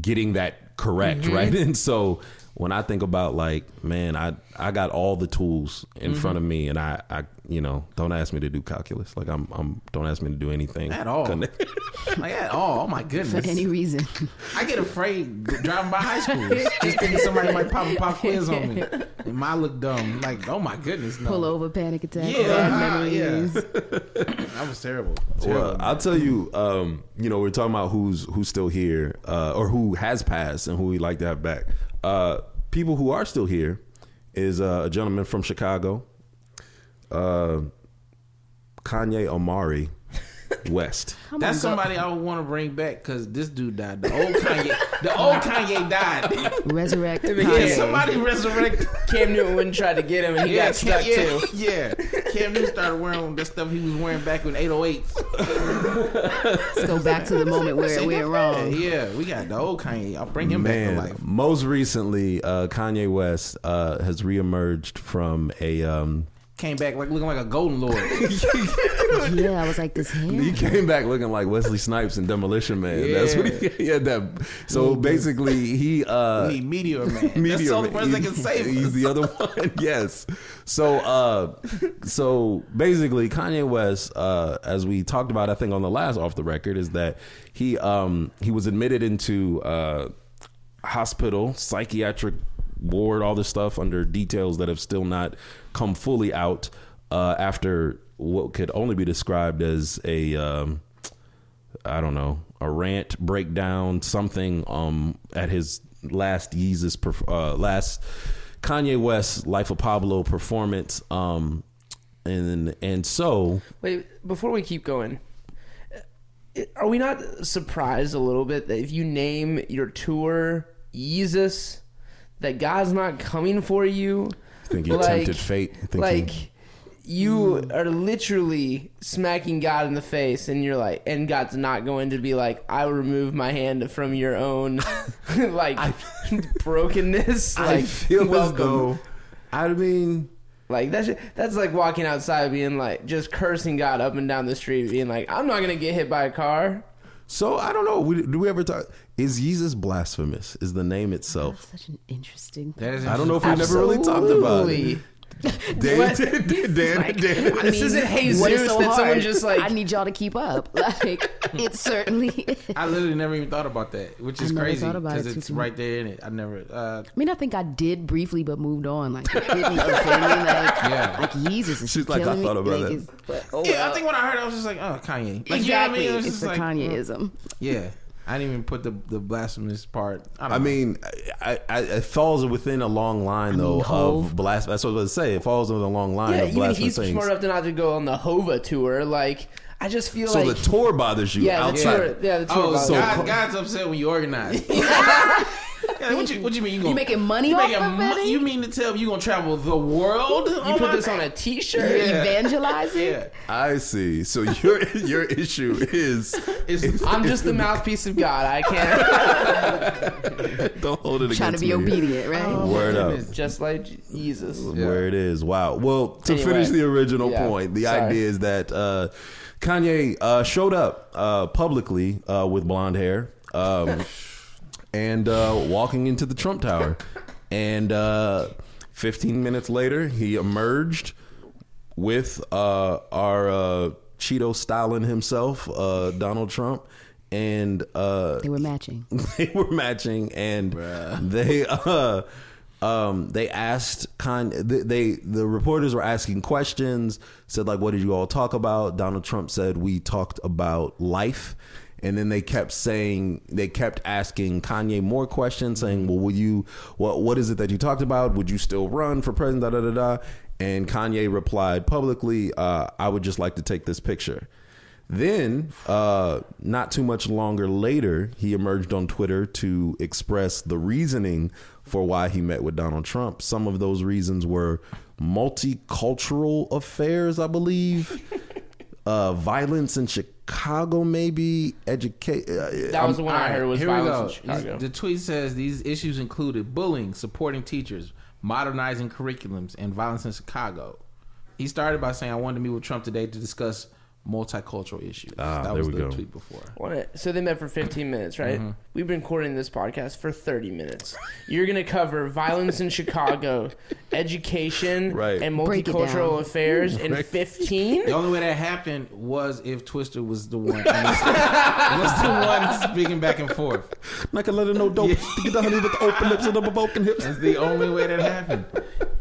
getting that correct, Mm-hmm. right? [LAUGHS] And so when I think about like, man, I I got all the tools in Mm-hmm. front of me, and I I you know don't ask me to do calculus, like I'm I'm don't ask me to do anything At all. [LAUGHS] like at all. Oh my goodness. For any reason. [LAUGHS] I get afraid driving by high schools, [LAUGHS] just thinking somebody might pop a pop quiz on me. It might look dumb. Like, oh my goodness, no. Pull over, panic attack. Yeah, bad ah, yeah. memories. That was terrible. Well, Terrible. I'll tell you, um, you know, we're talking about who's who's still here, uh, or who has passed and who we'd like to have back. Uh, people who are still here is uh, a gentleman from Chicago, uh, Kanye Omari West. Come That's on, go- somebody I would want to bring back because this dude died. The old Kanye, the old Kanye died. Resurrect. Yeah, Yeah, Kanye. somebody resurrect. Cam Newton wouldn't try to get him, and he yeah, got stuck yeah, too. Yeah, Cam Newton started wearing the stuff he was wearing back in 808s. Let's go back to the moment where it went wrong. Yeah, we got the old Kanye. I'll bring him back Man, to life. most recently, uh, Kanye West uh, has reemerged from a. Um, Came back like looking like a golden lord. [LAUGHS] Yeah, I was like, this He came back looking like Wesley Snipes in Demolition Man. That's what he, [LAUGHS] he had. That so basically he uh, we need Meteor Man. [LAUGHS] That's Meteor the only Man. person that can save He's us. the other one. yes. So uh so basically Kanye West, uh, as we talked about I think on the last off the record, is that he um he was admitted into uh hospital, psychiatric ward, all this stuff under details that have still not come fully out uh after what could only be described as a um I don't know, a rant breakdown, something um at his last Yeezus uh last Kanye West Life of Pablo performance um and and so. Wait, before we keep going, uh, are we not surprised a little bit that if you name your tour Jesus, that God's not coming for you? I think you tempted fate. I think like you- are literally smacking God in the face, and you're like, and God's not going to be like, I remove my hand from your own [LAUGHS] like I, brokenness. I Like, feel though I mean Like that's that's like walking outside being like just cursing God up and down the street, being like, I'm not gonna get hit by a car. So I don't know. We, do we ever talk? Is Jesus blasphemous? Is the name itself? Such an interesting. That is I don't know if we never really talked about it. Absolutely. [LAUGHS] Dan, What? Dan, Dan, Dan, Dan. I This mean, isn't Jesus what is so that someone just, like- I need y'all to keep up. [LAUGHS] Like it certainly. Is. [LAUGHS] I literally never even thought about that, which is I never crazy because it, it's too. right there in it. I never. Uh, I mean, I think I did briefly, but moved on. Like it didn't offend me. Like, Yeah. like Jesus is She's like, I thought about like, that. it's- but, oh, yeah, I think when I heard, it, I was just like, oh, Kanye. Like, exactly. You know what I mean? It was it's just a like, Kanyeism. Yeah. I didn't even put the the blasphemous part. I, don't I know. mean, I, I, it falls within a long line though Hov. of blasphemy. That's what I was going to say. It falls within a long line Yeah, of even blasphemous he's things. smart enough to not to go on the Hova tour. Like, I just feel so like the tour bothers you yeah, the tour, yeah, the tour. Oh, bothers so me. God, God's upset when you organize. [LAUGHS] [LAUGHS] yeah, what you what you mean? You, gonna, You making money you off making of mo- it? You mean to tell me you gonna travel the world? you Oh put my this on a T-shirt. Yeah. Evangelize it. Yeah, I see. So your [LAUGHS] your issue is it's, I'm just the mouthpiece of God. I can't. [LAUGHS] don't hold it Trying to be me. obedient, right? Oh, Word up. just like Jesus. Where it is. Wow. Well, to Anyway. finish the original Yeah. point, the Sorry. idea is that uh, Kanye uh, showed up uh, publicly uh, with blonde hair um, [LAUGHS] and uh, walking into the Trump Tower. And uh, 15 minutes later, he emerged with uh, our uh, Cheeto Stalin himself, uh, Donald Trump. And uh, They were matching. [LAUGHS] they were matching and they uh um they asked Con they, they the reporters were asking questions said like what did you all talk about Donald Trump said we talked about life and then they kept saying they kept asking Kanye more questions saying well will you what what is it that you talked about? Would you still run for president? Da da da da. And Kanye replied publicly uh I would just like to take this picture. Then, uh, not too much longer later, he emerged on Twitter to express the reasoning for why he met with Donald Trump. Some of those reasons were multicultural affairs, I believe, [LAUGHS] uh, violence in Chicago, maybe educate. Uh, That was the one I All right, heard was violence in Chicago. The tweet says these issues included bullying, supporting teachers, modernizing curriculums, and violence in Chicago. He started by saying, "I wanted to meet with Trump today to discuss multicultural issues." Ah, that there was we the go. tweet before. So they met for 15 minutes, right? Mm-hmm. We've been recording this podcast for 30 minutes. You're going to cover violence in Chicago, [LAUGHS] education, Right. and multicultural down. affairs in 15? The only way that happened was if Twista was the one. [LAUGHS] was the one speaking back and forth. Not gonna let her know dope. To get the honey with the open lips and the broken hips. That's the only way that happened.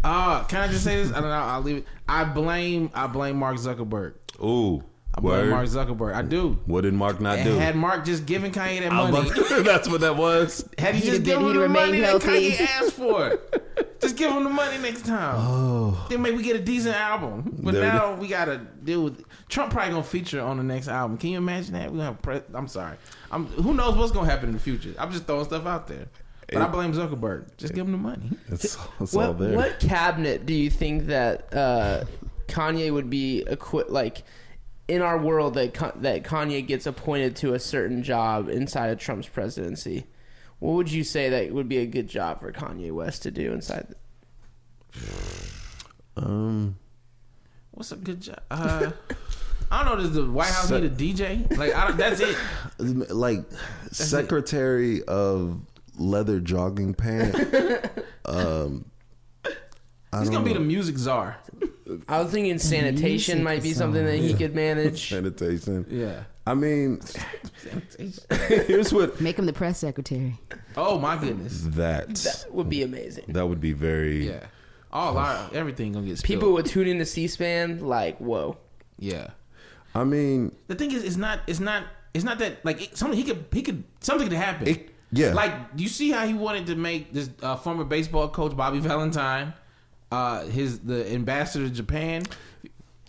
Uh, can I just say this? I don't know. I'll leave it. I blame. I blame Mark Zuckerberg. Ooh, I blame. Mark Zuckerberg. I do. What did Mark not And do? had Mark just given Kanye that I money, love- [LAUGHS] That's what that was. [LAUGHS] had he He'd just have been- given him he'd the remained money that healthy. Kanye asked for, [LAUGHS] just give him the money next time. Oh. Then maybe we get a decent album. But There we now we gotta deal with Trump. Probably gonna feature on the next album. Can you imagine that? We gonna have. Pre- I'm sorry. I'm. Who knows what's gonna happen in the future? I'm just throwing stuff out there. But I blame Zuckerberg. Just give him the money. It's, it's all What, there. what cabinet do you think that uh, Kanye would be equi- like in our world that that Kanye gets appointed to a certain job inside of Trump's presidency? What would you say that would be a good job for Kanye West to do inside? The- [SIGHS] Um, What's a good job? Uh, I don't know. Does the White House Se- need a DJ? Like I don't, that's it. [LAUGHS] like secretary of leather jogging pants. [LAUGHS] um, I He's gonna be the music czar. I was thinking sanitation music might be something that he could manage. [LAUGHS] sanitation. Yeah. I mean, [LAUGHS] here's what Make him the press secretary. Oh my goodness. that That would be amazing. that would be very. Yeah. All our everything gonna get spilled. People would tune into C-SPAN like, whoa. Yeah. I mean, The thing is, it's not. It's not. It's not that like it, something he could. He could. Something could happen. It- yeah. Like you see how he wanted to make this uh, former baseball coach Bobby Valentine, uh, his the ambassador to Japan.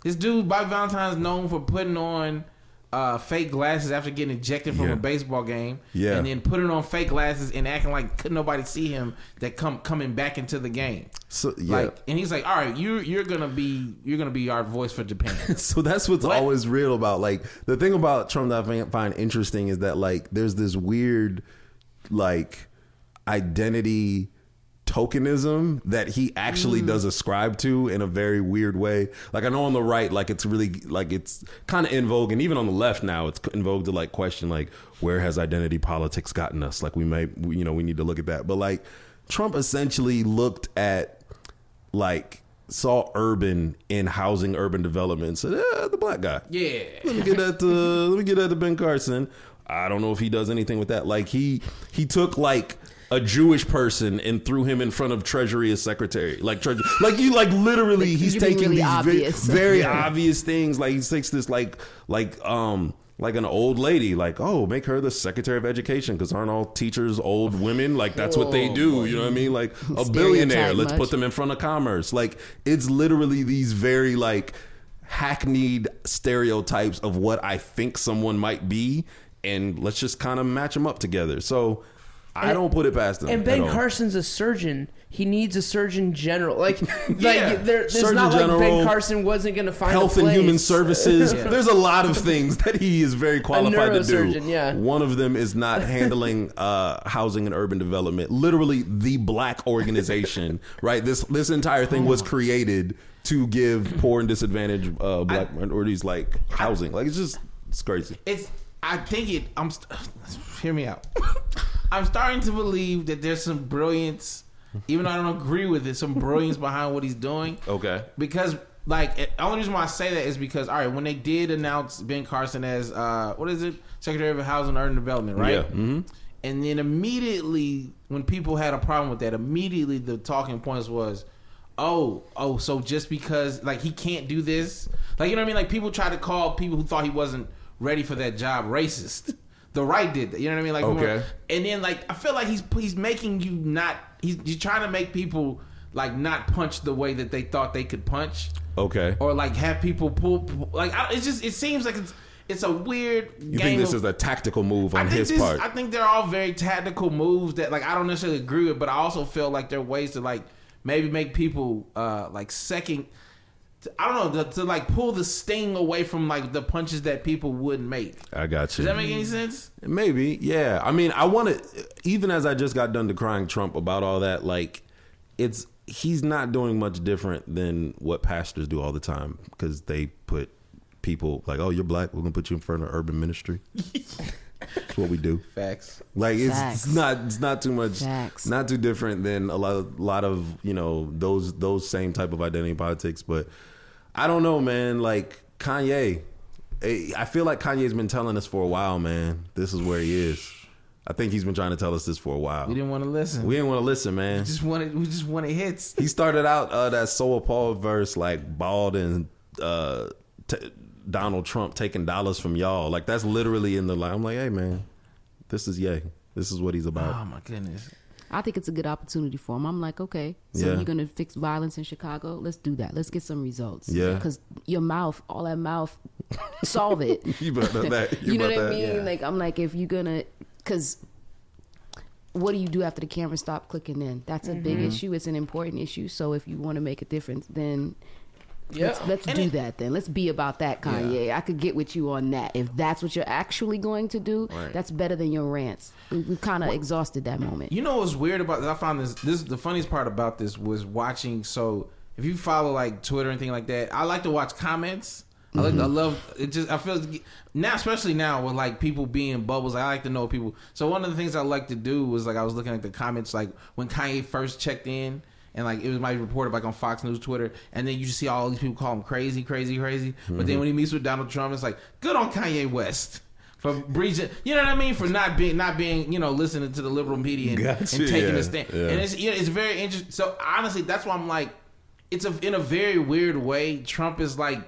This dude Bobby Valentine is known for putting on. Uh, fake glasses after getting ejected from Yeah. a baseball game, Yeah. and then putting on fake glasses and acting like couldn't nobody see him that come coming back into the game. so yeah. Like, and he's like, "All right, you you're gonna be you're gonna be our voice for Japan." [LAUGHS] so that's what's What? always real about like the thing about Trump that I find interesting is that like there's this weird like identity tokenism that he actually Mm. does ascribe to in a very weird way. Like I know on the right, like it's really like it's kind of in vogue, and even on the left now, it's in vogue to like question like where has identity politics gotten us? Like we may, we, you know, we need to look at that. But like Trump essentially looked at like saw urban in housing, urban development, and said, eh, the black guy. yeah, Let me get that to let me get that to Ben Carson. I don't know if he does anything with that. Like he he took like a Jewish person and threw him in front of Treasury as secretary. Like treasury, like you like literally he's taking really these obvious. very Yeah. obvious things. Like he takes this like like um like an old lady, like oh, make her the secretary of education because aren't all teachers old women? Like that's what they do. You know what I mean? Like a billionaire, let's much. put them in front of commerce. Like it's literally these very like hackneyed stereotypes of what I think someone might be, and let's just kind of match them up together. So I And- don't put it past them. And Ben. Carson's a surgeon. He needs a surgeon general. Like, [LAUGHS] Yeah. like there, it's Surgeon not like general, Ben Carson wasn't going to find Health a and place. Human Services. [LAUGHS] There's a lot of things that he is very qualified to do. yeah. One of them is not [LAUGHS] handling uh, housing and urban development. Literally, the black organization. right. This this entire thing was created to give poor and disadvantaged uh, black minorities like housing. Like it's just it's crazy. It's. I think it. I'm. St- [SIGHS] hear me out. I'm starting to believe that there's some brilliance, even though I don't agree with it. Some brilliance behind what he's doing. Okay. Because like, the only reason why I say that is because all right, when they did announce Ben Carson as uh, what is it, Secretary of Housing and Urban Development, right? Yeah. hmm And then immediately, when people had a problem with that, immediately the talking points was, "Oh, oh, so just because like he can't do this, like you know what I mean? Like people try to call people who thought he wasn't ready for that job racist. The right did that, you know what I mean? Like, Okay. and then like I feel like he's he's making you not he's, he's trying to make people like not punch the way that they thought they could punch, Okay. or like have people pull, pull like I, it's just it seems like it's it's a weird. You think this of, is a tactical move on his this, part? I think they're all very tactical moves that like I don't necessarily agree with, but I also feel like they're ways to like maybe make people uh like second. I don't know to, to like pull the sting away from like the punches that people would make. I got you. Does that make any sense? Maybe, yeah. I mean, I want to. Even as I just got done decrying Trump about all that, like, it's he's not doing much different than what pastors do all the time because they put people like, "Oh, you're black. We're gonna put you in front of urban ministry." [LAUGHS] That's what we do. Facts. Like it's, Facts. it's not it's not too much Facts. not too different than a lot of, lot of you know those those same type of identity politics. But I don't know, man. Like Kanye, I feel like Kanye's been telling us for a while, man. This is where he is. I think he's been trying to tell us this for a while. We didn't want to listen. We didn't want to listen, man. We just wanted. We just wanted hits. He started out uh, that So Appalled verse like bald and uh, t- Donald Trump taking dollars from y'all. Like that's literally in the line. I'm like, hey man, this is yay. This is what he's about. Oh my goodness. I think it's a good opportunity for him. I'm like, okay, so Yeah. you're gonna fix violence in Chicago? Let's do that. Let's get some results. Yeah. because your mouth, all that mouth, solve it. [LAUGHS] You better that. [LAUGHS] You, know better what I mean? Yeah. Like I'm like, if you're gonna, because what do you do after the camera stop clicking in? That's a big mm-hmm. issue. It's an important issue. So if you want to make a difference, then Yeah. let's, let's do it- that. Then let's be about that, Kanye. I could get with you on that. If that's what you're actually going to do, Right. that's better than your rants. We, we've kind of exhausted that moment. You know what's weird about this? I found this this the funniest part about this was watching so if you follow like Twitter and thing like that, I like to watch comments. I like I mm-hmm. love it just I feel now especially now with like people being bubbles, I like to know people. So one of the things I like to do was like I was looking at the comments like when Kanye first checked in and like it was my reported like on Fox News Twitter, and then you just see all these people call him crazy, crazy, crazy. But then mm-hmm. when he meets with Donald Trump, it's like good on Kanye West for breaching. You know what I mean? For not being not being you know listening to the liberal media and, Gotcha, and taking yeah, a stand. yeah. And it's you know, it's very interesting. So honestly, that's why I'm like, it's a in a very weird way. Trump is like.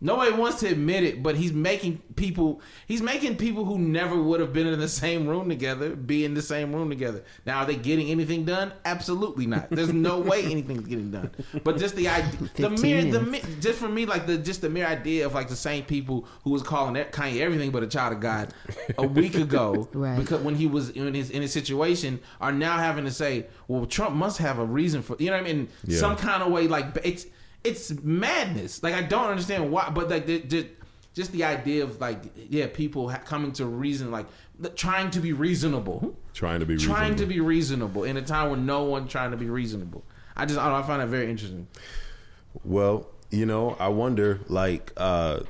Nobody wants to admit it, but he's making people. He's making people who never would have been in the same room together be in the same room together. Now, are they getting anything done? Absolutely not. There's no [LAUGHS] way anything's getting done. But just the idea, the mere, the mere, just for me, like the just the mere idea of like the same people who was calling Kanye everything but a child of God a week [LAUGHS] ago, Right. because when he was in his in his situation, are now having to say, well, Trump must have a reason for you know what I mean, Yeah. some kind of way. Like it's it's madness. Like I don't understand why, but like the, the, just the idea of like yeah, people ha- coming to reason, like the- trying to be reasonable, Trying to be trying to reasonable. be reasonable in a time when no one trying to be reasonable. I just I, know, I find that very interesting. Well, you know, I wonder, like, uh,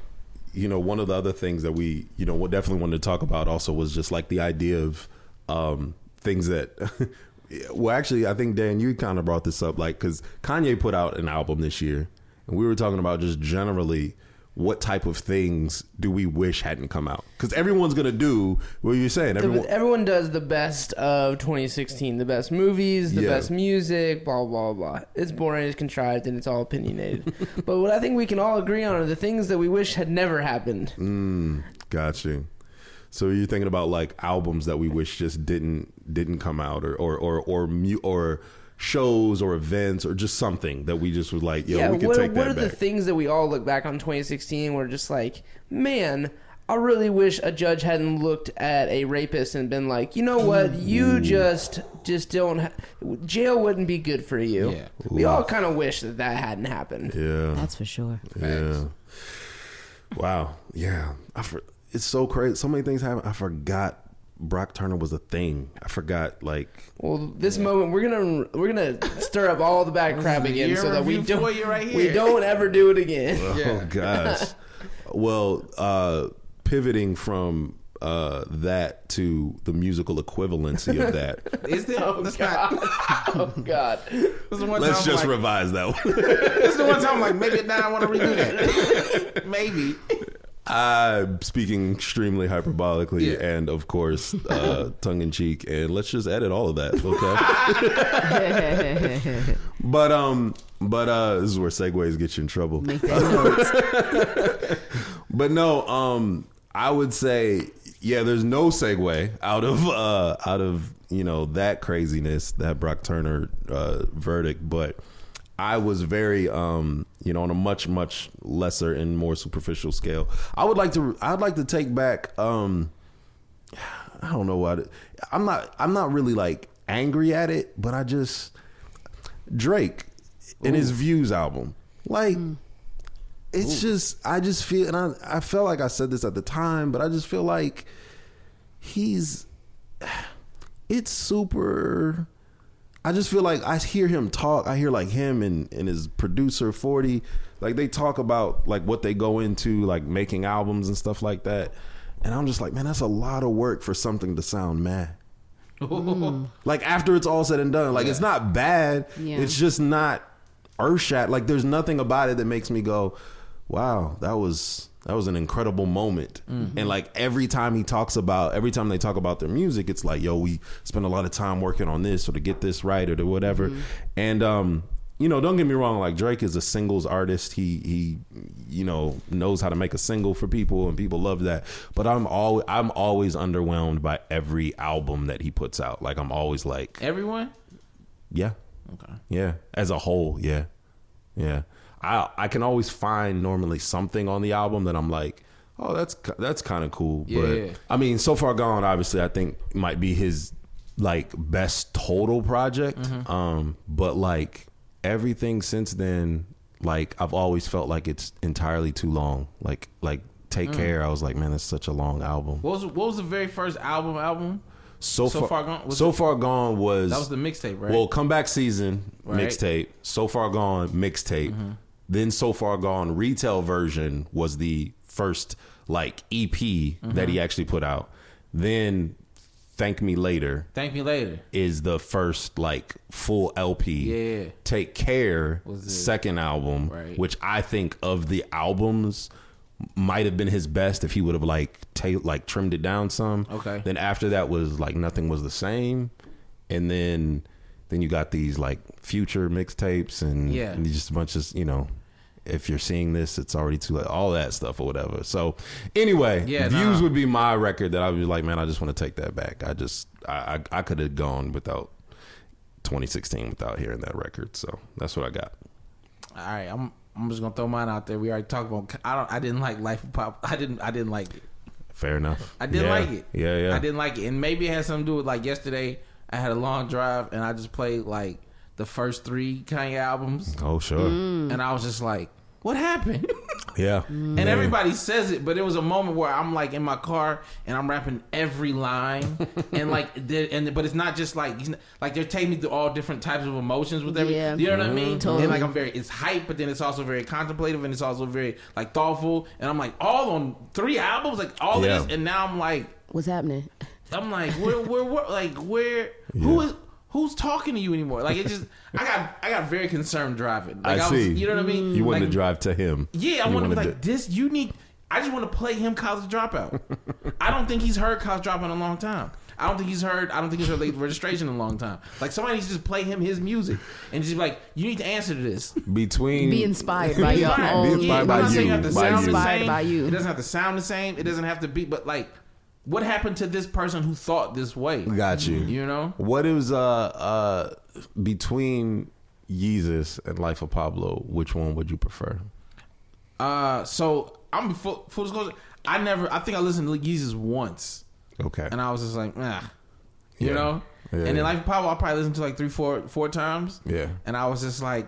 you know, one of the other things that we, you know, we definitely wanted to talk about also was just like the idea of um, things that. [LAUGHS] well, actually, I think Dan, you kind of brought this up, like, because Kanye put out an album this year, and we were talking about just generally what type of things do we wish hadn't come out? Because everyone's gonna do what you're saying. Everyone, The- everyone does the best of 2016, the best movies, the Yeah. best music, blah blah blah. It's boring, it's contrived, and it's all opinionated. [LAUGHS] but what I think we can all agree on are the things that we wish had never happened. Mm, Got you. So you're thinking about like albums that we wish just didn't didn't come out, or or or or, mu- or shows or events or just something that we just was like, yo, yeah, we could what, take what that are the things that we all look back on 2016 where just like, man, I really wish a judge hadn't looked at a rapist and been like, you know what, you just just don't. Ha- jail wouldn't be good for you. Yeah. We all kind of wish that that hadn't happened. yeah, That's for sure. yeah. Wow. Yeah. I for, it's so crazy. So many things happen. I forgot Brock Turner was a thing. I forgot like Well, this moment we're gonna we're gonna stir up all the bad crap again, so that we don't for you right we don't ever do it again. [LAUGHS] Oh gosh. well, uh pivoting from uh that to the musical equivalency of that. [LAUGHS] Is there? that's not. [LAUGHS] oh God. This is the one Let's time just I'm like, revise that one. This is the one time I'm like, maybe now I want to redo that. maybe. I'm speaking extremely hyperbolically Yeah. and of course uh [LAUGHS] tongue in cheek and let's just edit all of that, okay? [LAUGHS] but um but uh this is where segues get you in trouble. Make that note. [LAUGHS] But no, um, I would say, yeah, there's no segue out of uh, out of you know that craziness, that Brock Turner uh, verdict. But I was very, um, you know, on a much much lesser and more superficial scale. I would like to, I'd like to take back. Um, I don't know what I'm not. I'm not really like angry at it, but I just Drake in his Views album, like it's just I just feel and I I felt like I said this at the time, but I just feel like he's it's super I just feel like I hear him talk. I hear like him and, and his producer 40 like they talk about like what they go into like making albums and stuff like that. And I'm just like, man, that's a lot of work for something to sound mad. Mm. Like after it's all said and done, like it's not bad. Yeah. It's just not earth shat. Like there's nothing about it that makes me go, "Wow, that was that was an incredible moment." And like every time he talks about, every time they talk about their music, it's like, "Yo, we spent a lot of time working on this or to get this right or to whatever." And um, you know, don't get me wrong. Like Drake is a singles artist. He he, you know, knows how to make a single for people, and people love that. But I'm always I'm always underwhelmed by every album that he puts out. Like I'm always like, Everyone? yeah, Okay. yeah, as a whole, yeah, yeah. I I can always find normally something on the album that I'm like, oh, that's that's kind of cool. Yeah. But I mean, so far gone, obviously, I think might be his like best total project. Mm-hmm. Um, but like everything since then, like I've always felt like it's entirely too long. Like like take Mm. care. I was like, man, that's such a long album. What was what was the very first album? Album So, So far, Far Gone- was so it- far gone was that was the mixtape, right? well, comeback season Right. mixtape. So far gone mixtape. Mm-hmm. Then so far gone retail version was the first like EP Mm-hmm. that he actually put out. Then thank me later Thank me later. is the first like full LP. Yeah. Take care Was second album, Right. which I think of the albums might have been his best if he would have like ta- like trimmed it down some. Okay. Then after that was like nothing was the same, and then then you got these like future mixtapes and, Yeah. and just a bunch of you know. If you're seeing this, it's already too late. All that stuff or whatever. So, anyway, Yeah, views nah. would be my record that I would be like, man, I just want to take that back. I just, I, I, I could have gone without 2016 without hearing that record. So that's what I got. All right, I'm I'm just gonna throw mine out there. We already talked about. I don't. I didn't like Life of Pop. I didn't. I didn't like it. Fair enough. I didn't Yeah. like it. Yeah, yeah. I didn't like it, and maybe it had something to do with like yesterday. I had a long drive, and I just played like the first three Kanye albums, Oh, sure. Mm. and I was just like, "What happened?" Yeah. [LAUGHS] And everybody says it, but it was a moment where I'm like in my car and I'm rapping every line, [LAUGHS] and like, and but it's not just like he's not- like they're taking me through all different types of emotions with every. Yeah. You know what I mean? Totally. And like I'm very, it's hype, but then it's also very contemplative and it's also very like thoughtful. And I'm like all on three albums, like all Yeah. of this, and now I'm like, What's happening? I'm like, where, where, where like where, who is. Who's talking to you anymore? Like it just, I got, I got very concerned driving. Like I was, see. you know what I mean? You wanted like, to drive to him. yeah, I You want to be wanted like this. You need. I just want to play him college dropout. [LAUGHS] I don't think he's heard college dropout in a long time. I don't think he's heard. I don't think he's heard late registration in a long time. Like somebody needs to just play him his music and just be like, you need to answer to this. Between Be inspired by your own. Be inspired I'm by not saying you, by you. the Inspired same. by you. It doesn't have to sound the same. It doesn't have to be. But like, what happened to this person who thought this way? Got you. You know. What is uh uh between Yeezus and Life of Pablo? Which one would you prefer? Uh, so I'm full, full disclosure. I never. I think I listened to Yeezus once, Okay. and I was just like, ah, you Yeah. know. Yeah, and then. Life of Pablo, I probably listened to like three, four, four times. Yeah. And I was just like,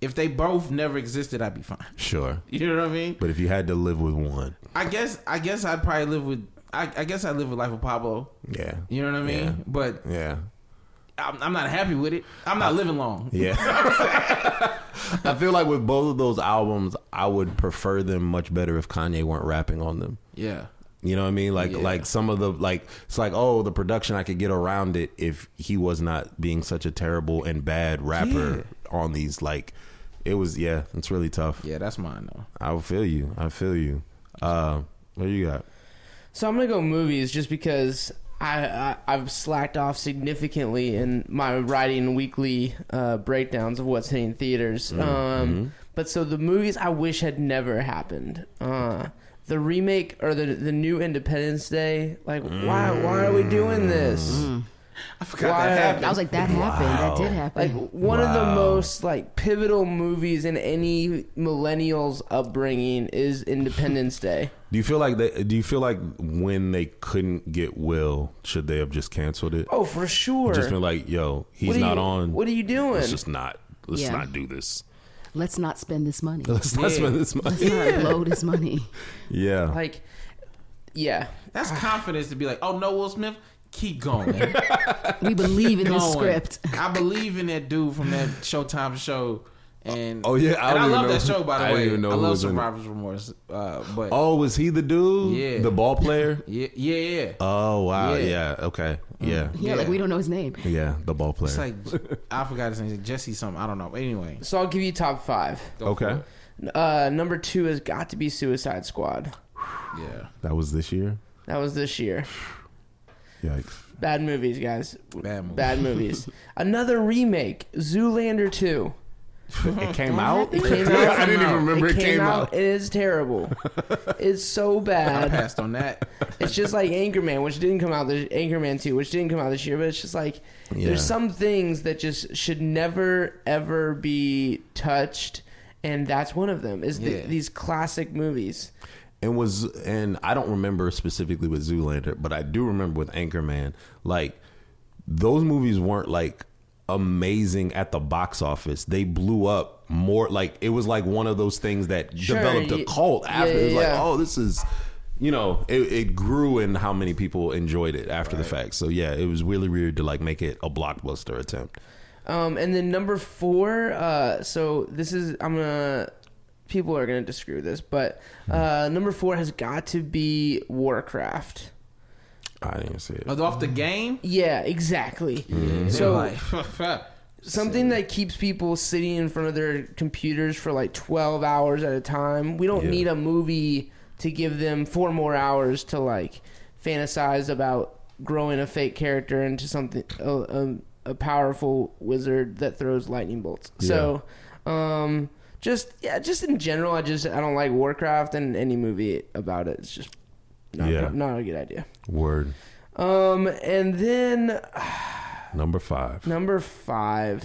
if they both never existed, I'd be fine. Sure. [LAUGHS] You know what I mean? But if you had to live with one, I guess. I guess I'd probably live with. I, I guess I'd live a Life of Pablo. yeah. You know what I mean? Yeah. But Yeah. I'm, I'm not happy with it. I'm not living long. Yeah. [LAUGHS] I feel like with both of those albums, I would prefer them much better if Kanye weren't rapping on them. Yeah. You know what I mean? Like Yeah. like some of the like it's like oh the production I could get around it if he was not being such a terrible and bad rapper on these like it was yeah it's really tough. Yeah, that's mine though. I feel you. I feel you. Uh, what you got? So I'm gonna go movies just because I, I I've slacked off significantly in my writing weekly uh, breakdowns of what's hitting theaters. Um, but so the movies I wish had never happened. Uh, the remake or the the new Independence Day. Like why why are we doing this? I forgot Why- that happened. I was like, that happened. That did happen. Like happen. one of the most like pivotal movies in any millennials upbringing is Independence Day. [LAUGHS] Do you feel like they? Do you feel like when they couldn't get Will, should they have just canceled it? Oh, for sure. Just been like, yo, he's not you- on. What are you doing? Let's just not. Let's Yeah. not do this. Let's not spend this money. [LAUGHS] Let's not Yeah. spend this money. Let's money. not blow this money. Yeah. like, yeah. That's ah. confidence to be like, oh no, Will Smith, keep going. [LAUGHS] We believe in the Going. script. I believe in that dude from that Showtime show. And Oh, yeah, I and I love know- that show by the [LAUGHS] I didn't way. even know I love was in it. Survivor's Remorse. Uh, but oh, was he the dude? Yeah. The ball player. [LAUGHS] yeah, yeah, yeah. Oh wow. Yeah. Yeah. Okay. Yeah. Yeah, like we don't know his name. Yeah. The ball player. It's like I forgot his name. Jesse something. I don't know. Anyway, So I'll give you top five. go okay. Uh, number two has got to be Suicide Squad. Yeah. That was this year. That was this year. Yikes. Bad movies, guys. Bad movie. Bad movies. [LAUGHS] Another remake, Zoolander 2. It [LAUGHS] came out. It [LAUGHS] came out. I didn't even remember it, came, out. It is terrible. it's so I bad. passed on that. It's just like Anchorman, which didn't come out. This, Anchorman 2, which didn't come out this year. But it's just like Yeah. there's some things that just should never ever be touched, and that's one of them. Is the, Yeah. these classic movies. And was and I don't remember specifically with Zoolander, but I do remember with Anchorman. Like those movies weren't like amazing at the box office. They blew up more like it was like one of those things that Sure, developed a cult after. yeah, it was like, oh, this is you know, it, it grew in how many people enjoyed it after the fact. So yeah, it was really weird to like make it a blockbuster attempt. Um, and then number four, uh, so this is I'm gonna people are gonna disagree with this, but uh, number four has got to be Warcraft. I didn't even see it. Oh, off the game. Yeah, exactly. Mm-hmm. So [LAUGHS] something that keeps people sitting in front of their computers for like 12 hours at a time. We don't Yeah. need a movie to give them four more hours to like fantasize about growing a fake character into something a, a, a powerful wizard that throws lightning bolts. So, um just yeah, just in general, I just I don't like Warcraft and any movie about it. It's just not, Yeah. not a good idea. Word Um, and then [SIGHS] number five. Number five.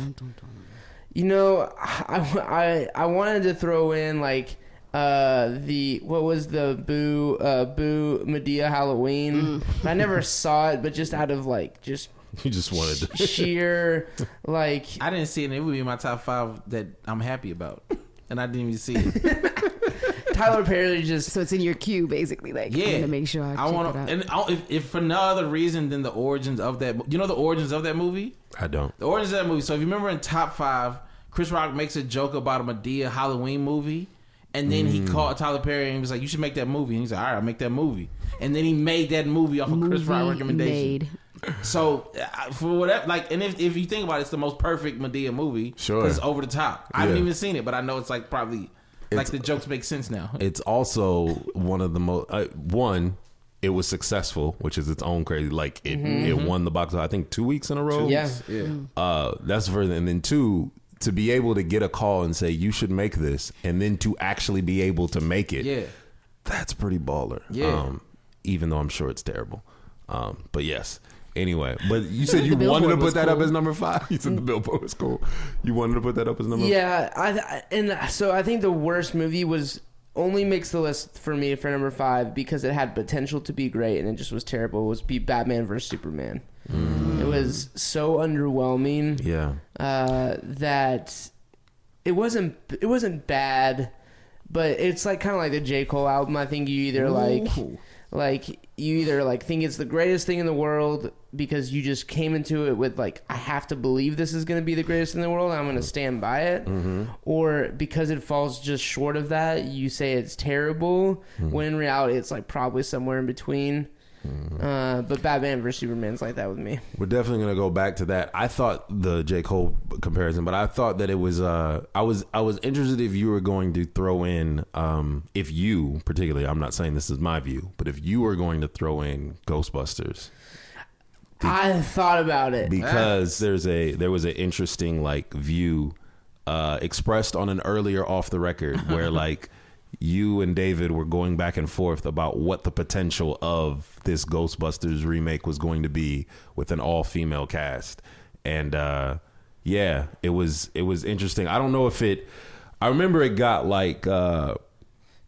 You know, I, I I wanted to throw in like uh the what was the boo uh boo Madea Halloween. Mm. I never [LAUGHS] saw it, but just out of like just You just wanted to. [LAUGHS] sheer like I didn't see it. and It would be my top five that I'm happy about, and I didn't even see it. [LAUGHS] Tyler Perry just So it's in your queue, basically. Like, Yeah, I'm gonna make sure I, I check want to, and I'll- if, if for no other reason than the origins of that. You know the origins of that movie. I don't. The origins of that movie. So if you remember in top five, Chris Rock makes a joke about a Madea Halloween movie. And then Mm. he called Tyler Perry and he was like, "You should make that movie." And he's like, "All right, I'll make that movie." And then he made that movie off of Chris Rock recommendation. made. So uh, for whatever, like, and if, if you think about it, it's the most perfect Madea movie. Sure. 'cause it's over the top. I haven't Yeah. even seen it, but I know it's like probably like the jokes make sense now. It's also one of the most uh, one. it was successful, which is its own crazy. Like it, it won the box. I think two weeks in a row. Yeah. Yeah. Uh, that's further. And then two, to be able to get a call and say you should make this, and then to actually be able to make it. Yeah. that's pretty baller. Yeah. Um, even though I'm sure it's terrible. Um, but yes. Anyway, but you said you wanted to put that up as number five. [LAUGHS] You said the billboard was cool. You wanted to put that up as number. Yeah, I, I and so I think the worst movie was only makes the list for me for number five because it had potential to be great and it just was terrible. Was be Batman versus Superman. It was so underwhelming Yeah. uh, that it wasn't it wasn't bad, but it's like kind of like the J Cole album. I think you either like like you either like think it's the greatest thing in the world because you just came into it with like I have to believe this is going to be the greatest thing in the world. and I'm going to mm-hmm. stand by it, mm-hmm. or because it falls just short of that, you say it's terrible. Mm-hmm. When in reality, it's like probably somewhere in between. Uh, but Batman versus Superman's like that with me. We're definitely gonna go back to that. I thought the J Cole comparison, but I thought that it was. Uh, I was. I was interested if you were going to throw in. Um, if you particularly, I'm not saying this is my view, but if you were going to throw in Ghostbusters, I thought about it. because there's a there was an interesting like view uh, expressed on an earlier off the record where [LAUGHS] like you and David were going back and forth about what the potential of this Ghostbusters remake was going to be with an all female cast, and uh, yeah, it was it was interesting. I don't know if it. I remember it got like. Uh,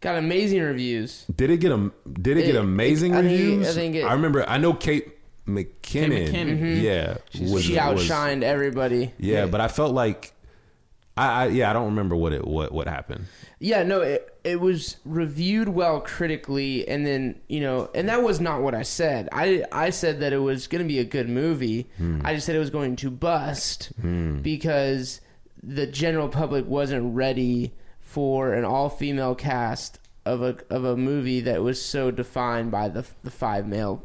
Got amazing reviews. did it get a Did it, It- get it- amazing I think it- reviews? I think it- I remember. I know Kate McKinnon. McKinnon. Yeah, was- she was- outshined everybody. yeah, but I felt like I, I yeah, I don't remember what it what what happened. Yeah, no, it, it was reviewed well critically, and then you know, and that was not what I said. I I said that it was going to be a good movie. Hmm. I just said it was going to bust hmm. because the general public wasn't ready for an all female cast of a of a movie that was so defined by the the five male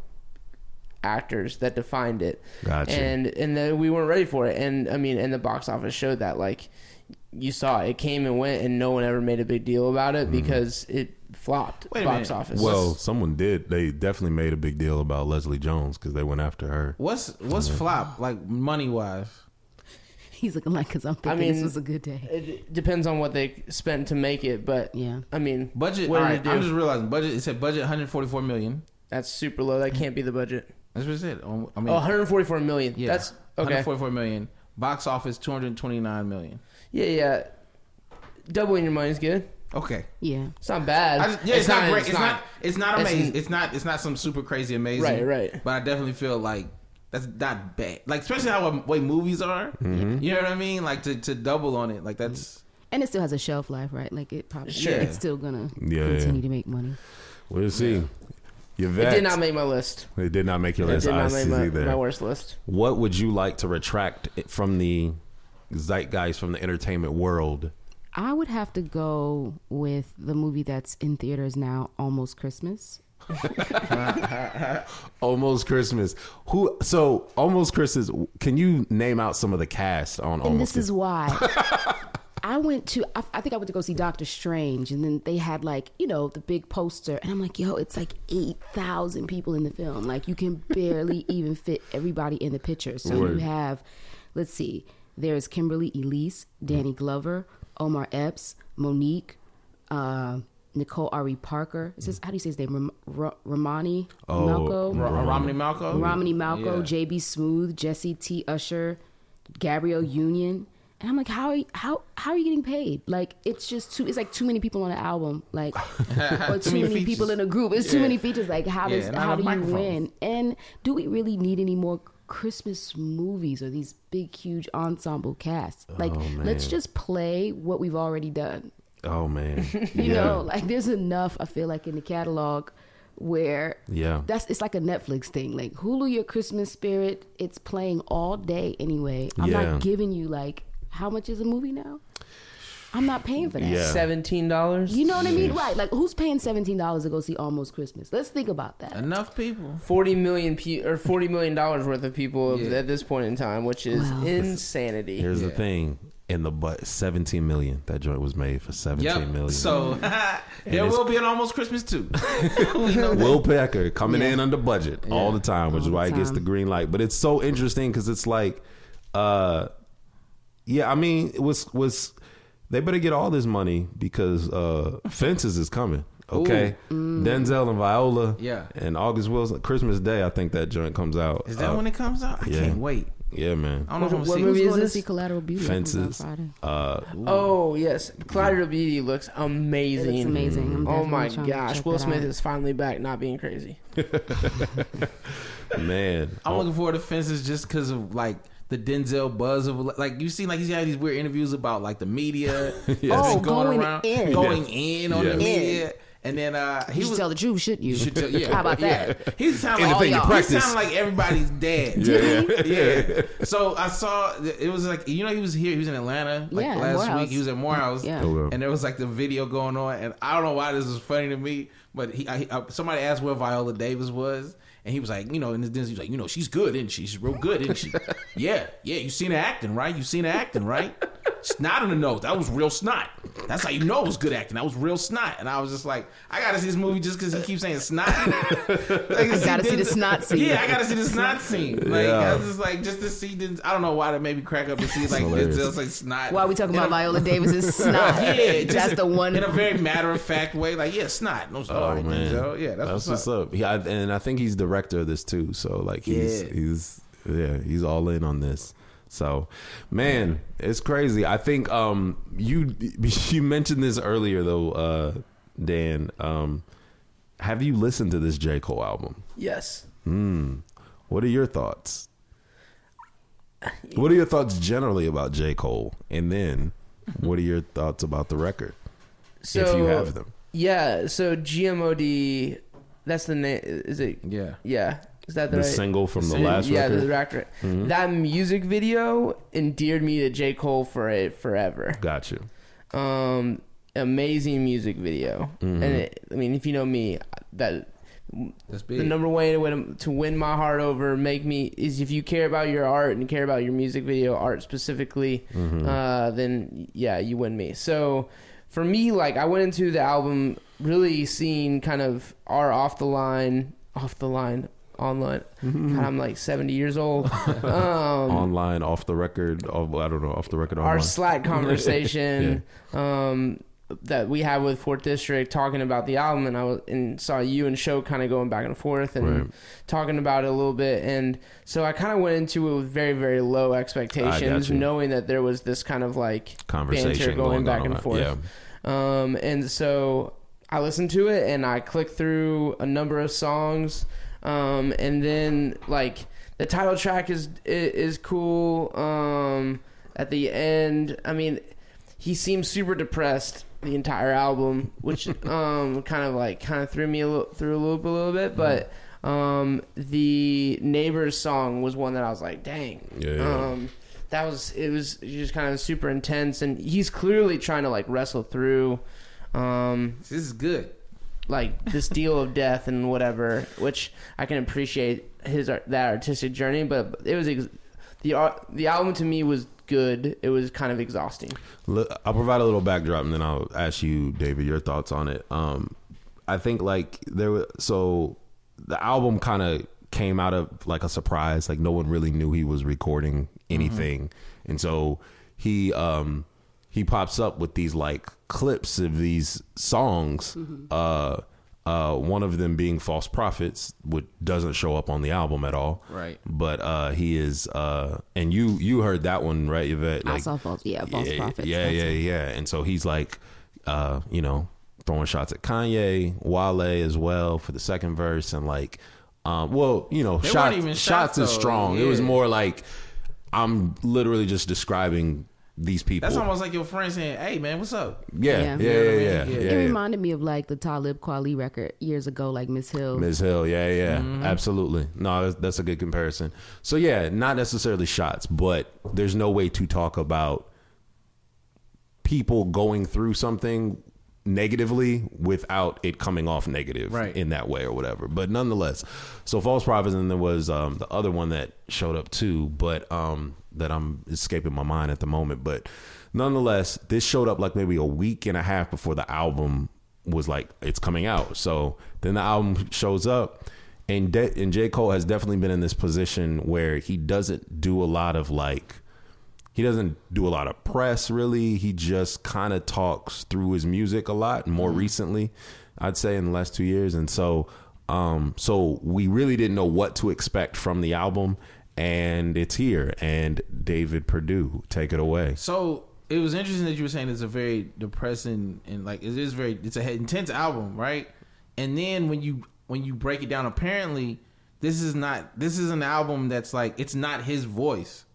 actors that defined it. Gotcha. And and then we weren't ready for it. And I mean, and the box office showed that like you saw it came and went and no one ever made a big deal about it because it flopped Wait box minute. office. Well, someone did. They definitely made a big deal about Leslie Jones because they went after her. What's what's flop like money wise? [LAUGHS] He's looking like, because I'm thinking mean- this was a good day. it depends on what they spent to make it, but Yeah. I mean, Budget. What right. I'm just realizing budget. It said budget 144 million. that's super low. That can't be the budget. That's what it said. Um, I mean, Oh, 144 million. yeah, That's okay. 144 million. Box office 229 million. Yeah, yeah. Doubling your money is good. Okay. Yeah. It's not bad. I yeah, it's, not, great. It's not. It's not amazing. It's not. It's not some super crazy amazing. Right, right. But I definitely feel like that's not bad. Like especially how way movies are. Mm-hmm. You know what I mean? Like to, to double on it. Like that's. And it still has a shelf life, right? Like it probably, Sure. it's still gonna Yeah, continue yeah. to make money. We'll see. Yvette, It did not make my list. It did not make your It list. did I make see my, there. my worst list. What would you like to retract from the zeitgeist from the entertainment world? I would have to go with the movie that's in theaters now, Almost Christmas. [LAUGHS] Almost Christmas. Who? So almost Christmas. Can you name out some of the cast on And almost? this is why. [LAUGHS] I went to, I, I think I went to go see Doctor Strange, and then they had like, you know, the big poster, and I'm like, yo, it's like 8,000 people in the film. Like, you can barely [LAUGHS] even fit everybody in the picture. So Word. you have, let's see, there's Kimberly Elise, Danny Glover, Omar Epps, Mo'Nique, uh, Nicole Ari Parker. Is this, how do you say his name? Ram, Ra- Ramani Oh, Malco? Ra- Romany Malco. Romany Malco, Yeah. JB Smoove, Jessie T. Usher, Gabrielle Union. And I'm like, how are you, how how are you getting paid? Like it's just too it's like too many people on an album, like [LAUGHS] or too, many many, people in a group. It's too many features. Like how Yeah, does not how do you win? And do we really need any more Christmas movies or these big huge ensemble casts? Oh, like let's just play what we've already done. oh man. [LAUGHS] You yeah. know, like there's enough. I feel like in the catalog where Yeah. that's it's like a Netflix thing. Like Hulu, your Christmas spirit, it's playing all day anyway. I'm Yeah. not giving you like how much is a movie now? I'm not paying for that. Yeah. Seventeen dollars. You know what I mean? Right. Like who's paying seventeen dollars to go see Almost Christmas? Let's think about that. Enough people. Forty million pe- or forty million dollars worth of people Yeah. at this point in time, which is Wow. insanity. Here's the thing. In the but 17 million. That joint was made for seventeen million. Yep. So [LAUGHS] there will be an almost Christmas too. We know that. Will Packer coming Yeah. in under budget all the time, which is All the why he gets the green light. But it's so interesting because it's like, uh, yeah, I mean, it was was they better get all this money because uh, [LAUGHS] Fences is coming. Okay, Denzel and Viola, Yeah. and August Wilson. Christmas Day, I think that joint comes out. Is that Uh, when it comes out? I yeah. can't wait. Yeah, man. I don't know if I'm What- gonna what see movie it. is going to this? see Collateral Beauty. That comes out Fences. Friday. Uh, Oh yes, Collateral Beauty looks amazing. It looks amazing. I'm Oh my gosh, Will Smith out. is finally back, not being crazy. [LAUGHS] man, I'm looking forward to Fences just because of like the Denzel buzz of like you seen like he's had these weird interviews about like the media. [LAUGHS] Yes. Oh, Been going in. going in on Yes. the media, and then uh, he You should was. tell the truth, shouldn't you? you should tell, yeah, [LAUGHS] How about yeah. that? He sounded Anything like, to he practice. sounded like everybody's dad. yeah, yeah. [LAUGHS] So I saw it was like you know he was here. He was in Atlanta like Yeah, last Morehouse. week. He was at Morehouse. Yeah. And there was like the video going on, and I don't know why this was funny to me, but he, I, I, somebody asked where Viola Davis was, and he was like, you know, and then he was like, you know, she's good, isn't she? She's real good, isn't she? [LAUGHS] yeah, yeah. You seen her acting, right? You seen her acting, right? Snot on the nose. That was real snot. That's how you know it was good acting. That was real snot. And I was just like, I gotta see this movie just because he keeps saying snot. [LAUGHS] like, I gotta see the snot scene. Yeah, I gotta see the snot scene. Like Yeah. I was just like, just to see. Denzel- I don't know why that made me crack up and see like hilarious. Denzel say snot. Why are we talking about a- Viola Davis's [LAUGHS] snot? yeah, just that's the one. in a very matter of fact way. Like, yeah, snot. No, Oh all right, man, Denzel. Yeah, that's, what's, up. He, I, and I think he's director of this too. So like he's Yeah. he's yeah he's all in on this. So man, it's crazy. I think um you [LAUGHS] you mentioned this earlier though, uh, Dan. Um, have you listened to this J Cole album? Yes. Hmm. What are your thoughts? What are your thoughts generally about J Cole? And then what are your thoughts about the record So if you have them? Yeah. So GMOD, that's the name. Is it? Yeah. Yeah. Is that the, The right? single from the Sing- last yeah, record? Mm-hmm. the record. That music video endeared me to J Cole for it forever. Got you. Um, amazing music video, Mm-hmm. and it, I mean, if you know me, that the number one way to win, to win my heart over, make me is if you care about your art and care about your music video art specifically, Mm-hmm. uh, then yeah, you win me. So for me, like I went into the album really seeing kind of our off the line, off the line. Online, Mm-hmm. God, I'm like 70 years old. [LAUGHS] Um, online, off the record. Off, I don't know, off the record. our Slack [LAUGHS] conversation um, that we had with Fourth District talking about the album, and I was and saw you and Sho kind of going back and forth and Right. talking about it a little bit, and so I kind of went into it with very very low expectations, knowing that there was this kind of like Conversation banter going, going back and right? forth. Um, and so I listened to it and I clicked through a number of songs. Um, and then like the title track is is, is cool. Um, at the end, I mean, he seems super depressed the entire album, which [LAUGHS] um kind of like kind of threw me a little through a loop a little bit, but. Um, the neighbors song was one that I was like, dang. Yeah, yeah. Um, that was it was just kind of super intense, and he's clearly trying to like wrestle through, um, This is good. Like this deal of death and whatever, which I can appreciate his art, that artistic journey. But it was ex- the the album to me was good. It was kind of exhausting. I'll provide a little backdrop and then I'll ask you, David, your thoughts on it. Um, I think like there was so the album kind of came out of like a surprise. Like no one really knew he was recording anything, and so he um he pops up with these like clips of these songs. Uh, uh, one of them being "False Prophets," which doesn't show up on the album at all. Right. But uh, he is, uh, and you you heard that one right, Yvette? I saw false, yeah, false yeah, prophets. Yeah, yeah, it. yeah. And so he's like, uh, you know, throwing shots at Kanye, Wale as well for the second verse, and like, um, well, you know, shots, shots is strong. It was more like I'm literally just describing these people. That's almost like your friend saying, "Hey, man, what's up?" yeah, Yeah. yeah, yeah, yeah, yeah. Yeah. yeah, It reminded me of like the Talib Kweli record years ago, like Miss Hill. Ms. Hill, yeah, yeah, Mm-hmm. absolutely. No, that's, that's a good comparison. So yeah, not necessarily shots, but there's no way to talk about people going through something negatively without it coming off negative Right. in that way or whatever. But nonetheless, so false prophets, and there was um, the other one that showed up too, but um, that I'm escaping my mind at the moment. But nonetheless, this showed up like maybe a week and a half before the album was like it's coming out. So then the album shows up. And, De- and J. Cole has definitely been in this position where he doesn't do a lot of like he doesn't do a lot of press really. He just kind of talks through his music a lot more recently, I'd say in the last 2 years and so um so we really didn't know what to expect from the album and it's here and David Perdue take it away. So it was interesting that you were saying it's a very depressing and like it is very it's a intense album, right? And then when you when you break it down, apparently this is not this is an album that's like it's not his voice,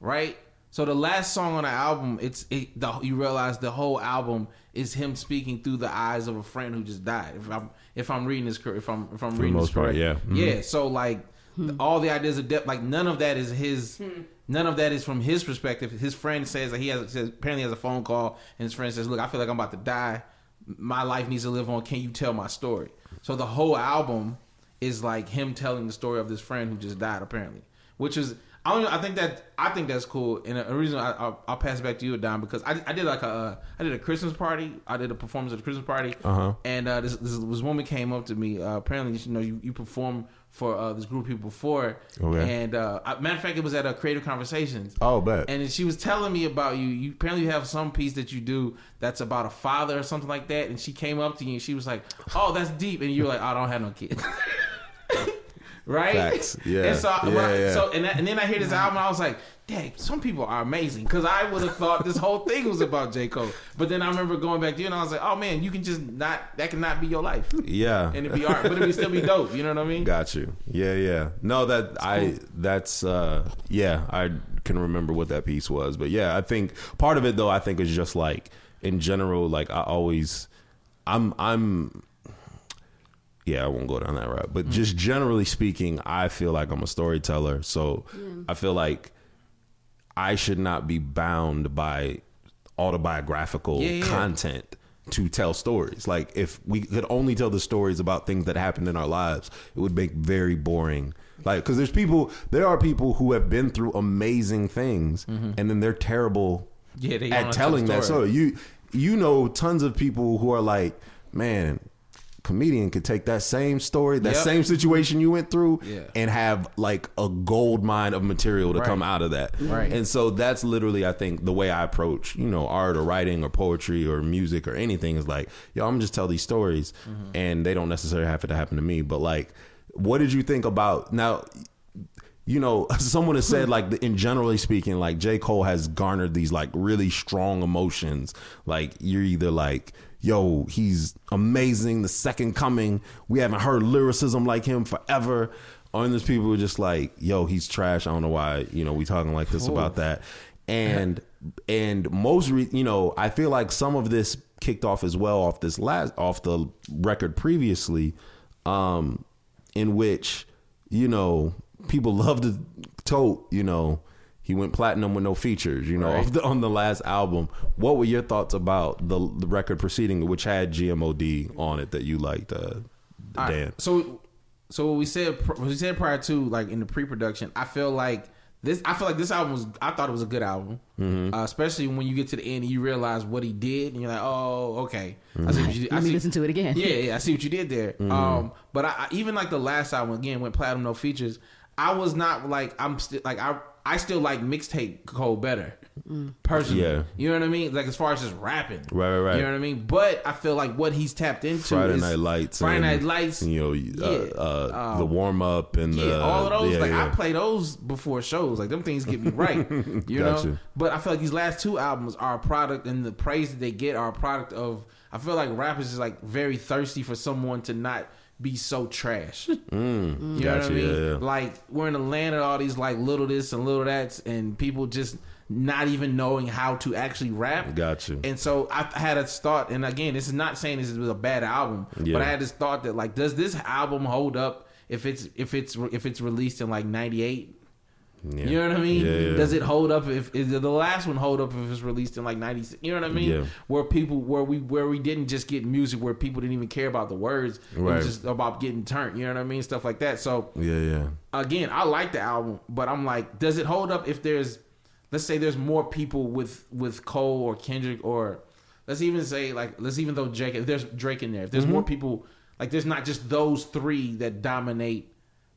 right? So the last song on the album, it's it, the, you realize the whole album is him speaking through the eyes of a friend who just died. If I'm if I'm reading this cor- if I'm if I'm the reading most this part, correct. yeah. Mhm. yeah. So like all the ideas of depth, like none of that is his. None of that is from his perspective. His friend says that he has says, apparently has a phone call, and his friend says, "Look, I feel like I'm about to die. My life needs to live on. Can you tell my story?" So the whole album is like him telling the story of this friend who just died, apparently, which is. I don't. know, I think that I think that's cool, and a reason I, I'll, I'll pass it back to you, Don, because I, I did like a uh, I did a Christmas party. I did a performance at a Christmas party, Uh-huh. and uh, this, this this woman came up to me. Uh, apparently, you know, you, you performed for uh, this group of people before, Okay. and uh, matter of fact, it was at a Creative Conversations. Oh, bet. And she was telling me about you. You apparently have some piece that you do that's about a father or something like that. And she came up to you and she was like, "Oh, that's deep." And you were like, "I don't have no kids." [LAUGHS] right? Facts. [LAUGHS] Yeah. And so, when I- Yeah, yeah. so and, that, and then I hear this album, I was like, "Dang, some people are amazing." Because I would have thought this whole thing was about J Cole. But then I remember going back to you and I was like, "Oh man, you can just not that can not be your life." Yeah. And it'd be art, but it'd still be dope. You know what I mean? Got you. Yeah, yeah. No, that I that's uh yeah, I can remember what that piece was. But yeah, I think part of it though I think is just like in general like I always I'm I'm yeah, I won't go down that route. But mm-hmm. just generally speaking, I feel like I'm a storyteller. So I feel like I should not be bound by autobiographical Yeah, yeah. content to tell stories. Like if we could only tell the stories about things that happened in our lives, it would make very boring. Like because there's people, there are people who have been through amazing things, mm-hmm. and then they're terrible Yeah, they at telling the that story. You you know tons of people who are like, man. Comedian could take that same story, that Yep. same situation you went through, Yeah. and have like a gold mine of material to Right. come out of that. Right. And so that's literally, I think, the way I approach, you know, art or writing or poetry or music or anything is like, yo, I'm just tell these stories, Mm-hmm. and they don't necessarily have to happen to me. But like, what did you think about now? You know, [LAUGHS] someone has said like, in generally speaking, like J Cole has garnered these like really strong emotions. Like you're either like, yo, he's amazing, the second coming. We haven't heard lyricism like him forever. Or there's people who are just like, yo, he's trash. I don't know why, you know, we talking like this about that. And and most re- you know, I feel like some of this kicked off as well off this last off the record previously, um, in which, you know, people love to tote, you know, he went platinum with no features, you know, Right. [LAUGHS] off the, on the last album. What were your thoughts about the the record preceding, which had G.O.M.D. on it that you liked, uh, All right, Dan? So, so what we said, what we said prior to like in the pre-production, I feel like this. I feel like this album was. I thought it was a good album, Mm-hmm. uh, especially when you get to the end and you realize what he did, and you're like, oh, okay. I see what you did. I Let me see- listen to it again. Yeah, yeah, I see what you did there. Mm-hmm. Um, but I, I even like the last album again went platinum, no features. I was not like I'm still like I I still like mixtape Cole better. Personally, Yeah. you know what I mean. Like as far as just rapping, Right, right, right. You know what I mean. But I feel like what he's tapped into Friday is Night Lights, Friday and, Night Lights, you know, uh, Yeah. uh, Um, the warm up and the yeah, the all of those. yeah, like I play those before shows. Like them things get me right. [LAUGHS] You Gotcha. know. But I feel like these last two albums are a product, and the praise that they get are a product of. I feel like rappers is like very thirsty for someone to not be so trash. Mm. you know what I mean? yeah, yeah. Like we're in a land of all these like little this and little that's, and people just not even knowing how to actually rap. Gotcha. And so I had a thought, and again, this is not saying this is a bad album, Yeah. but I had this thought that like, does this album hold up if it's if it's if it's released in like '98? Yeah. You know what I mean? Yeah, yeah. Does it hold up if is the last one hold up if it's released in like ninety six? You know what I mean? Where people where we where we didn't just get music where people didn't even care about the words. It Right. was just about getting turned. You know what I mean? Stuff like that. So Yeah, yeah. again, I like the album, but I'm like, does it hold up if there's, let's say there's more people with with Cole or Kendrick or let's even say like let's even though Drake. If there's Drake in there, if there's Mm-hmm. more people, like there's not just those three that dominate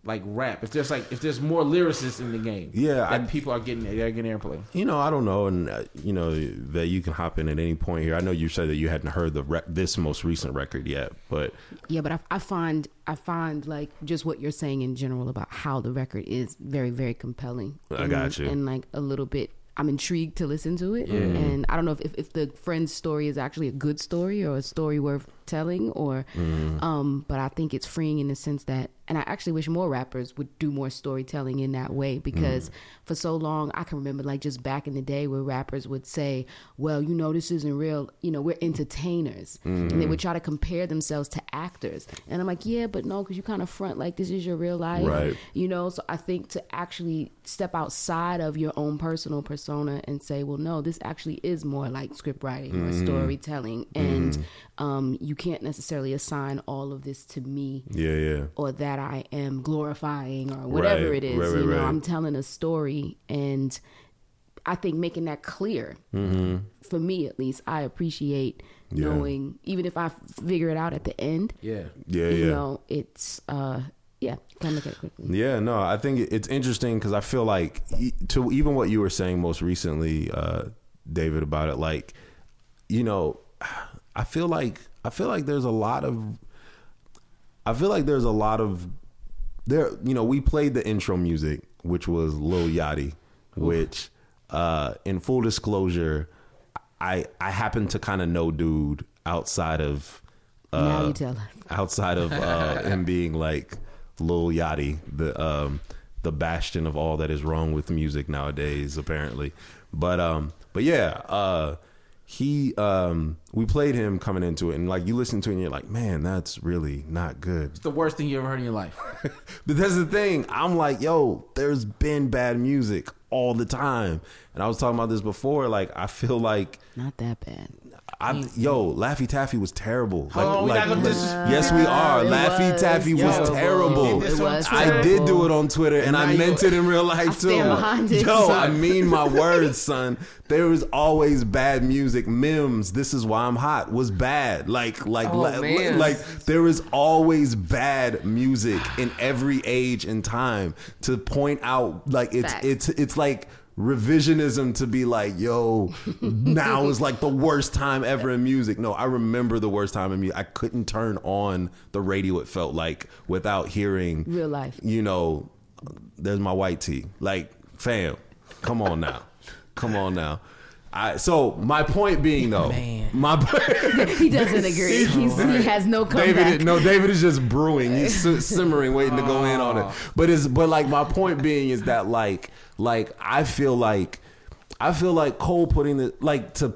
like rap. If there's like if there's more lyricists in the game, Yeah, that I- people are getting they're getting airplay. You know, I don't know, and uh, you know that you can hop in at any point here. I know you said that you hadn't heard the rec- this most recent record yet, but Yeah, but I, I find I find like just what you're saying in general about how the record is very very compelling. I and, got you. And like a little bit, I'm intrigued to listen to it. And I don't know if, if if the friend's story is actually a good story or a story worth telling, or Mm-hmm. um. But I think it's freeing in the sense that, and I actually wish more rappers would do more storytelling in that way because Mm. for so long I can remember like just back in the day where rappers would say, "Well, you know, this isn't real. You know, we're entertainers," and Mm-hmm. they would try to compare themselves to actors. And I'm like, "Yeah, but no, because you kind of front like this is your real life, Right. You know." So I think to actually step outside of your own personal persona and say, "Well, no, this actually is more like script writing or Mm-hmm. storytelling," and um, you can't necessarily assign all of this to me yeah, yeah, or that I am glorifying or whatever Right, it is. right, right, you know, right. I'm telling a story and I think making that clear Mm-hmm. for me at least, I appreciate Yeah. knowing even if I figure it out at the end, Yeah, yeah, you yeah. know, it's uh yeah, can look at it quickly. Yeah, no, I think it's interesting because I feel like to even what you were saying most recently, uh, David, about it, like you know, [SIGHS] I feel like I feel like there's a lot of I feel like there's a lot of there. You know, we played the intro music, which was Lil Yachty, which, uh, in full disclosure, I I happen to kind of know dude outside of tell outside of uh, [LAUGHS] him being like Lil Yachty, the um, the bastion of all that is wrong with music nowadays, apparently. But um, but yeah, uh, he um, we played him coming into it, and like you listen to it, and you're like, man, that's really not good. it's the worst thing you ever heard in your life. [LAUGHS] But that's the thing. I'm like, yo, there's been bad music all the time, and I was talking about this before. Like, I feel like. Not that bad. I, yo, Laffy Taffy was terrible. Hold on, oh, we gotta dis- yes, we are. It Laffy was Taffy was terrible. terrible. It was I did do it on Twitter, and, I now you- meant it in real life I too. stand behind it, Yo, son. I mean my [LAUGHS] words, son. There was always bad music. Mims, this is why I'm hot. Was bad. Like, like, Oh, la- man. like. There is always bad music in every age and time. To point out, like it's Facts. it's it's like revisionism to be like, yo, now is like the worst time ever in music. No, I remember the worst time in music. I couldn't turn on the radio, it felt like, without hearing Real life. You know, there's my white tee. Like, fam, come on now. Come on now. I, so my point being though, my [LAUGHS] [LAUGHS] He doesn't [LAUGHS] agree. He's, he has no comeback. David, no, David is just brewing. He's simmering, waiting to go in on it. But it's but like my point being is that like like I feel like I feel like Cole putting the like to.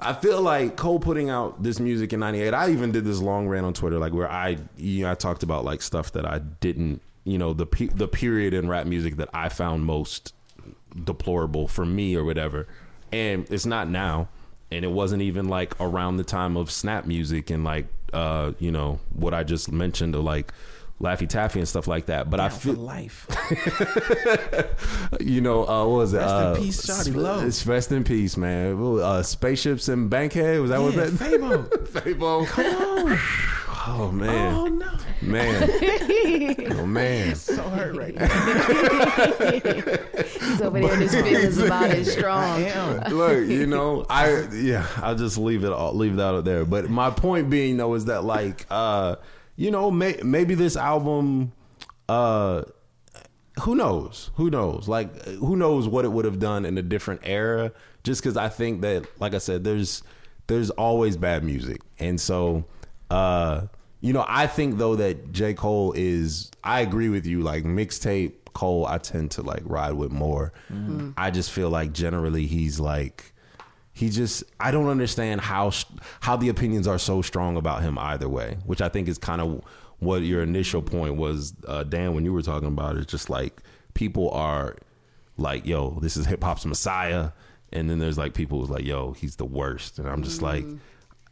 I feel like Cole putting out this music in '98. I even did this long rant on Twitter, like where I you know I talked about like stuff that I didn't you know the pe- the period in rap music that I found most deplorable for me or whatever. And it's not now. And it wasn't even like around the time of snap music and like uh, you know, what I just mentioned of like Laffy Taffy and stuff like that. But I feel life. [LAUGHS] you know, uh, what was it? Rest in uh, peace, sp- Low. It's rest in peace, man. Uh, spaceships and Bankhead. Was that what Yeah, that? Fabo. [LAUGHS] Fabo. Come on. [LAUGHS] Oh man. Oh no, Man. [LAUGHS] oh man. so hurt right now. He's over there and his feelings about it strong. Look, you know, I yeah, I'll just leave it all leave that out there. But my point being though is that like uh you know, may, maybe this album uh who knows? Who knows? Like who knows what it would have done in a different era just cuz I think that like I said there's there's always bad music. And so uh you know, I think though that J. Cole is I agree with you, like mixtape Cole I tend to like ride with more. I just feel like generally he's like he just I don't understand how how the opinions are so strong about him either way, which I think is kind of what your initial point was, uh, Dan, when you were talking about it. It's just like people are like, "Yo, this is hip hop's messiah," and then there's like people who's like, "Yo, he's the worst," and I'm just like,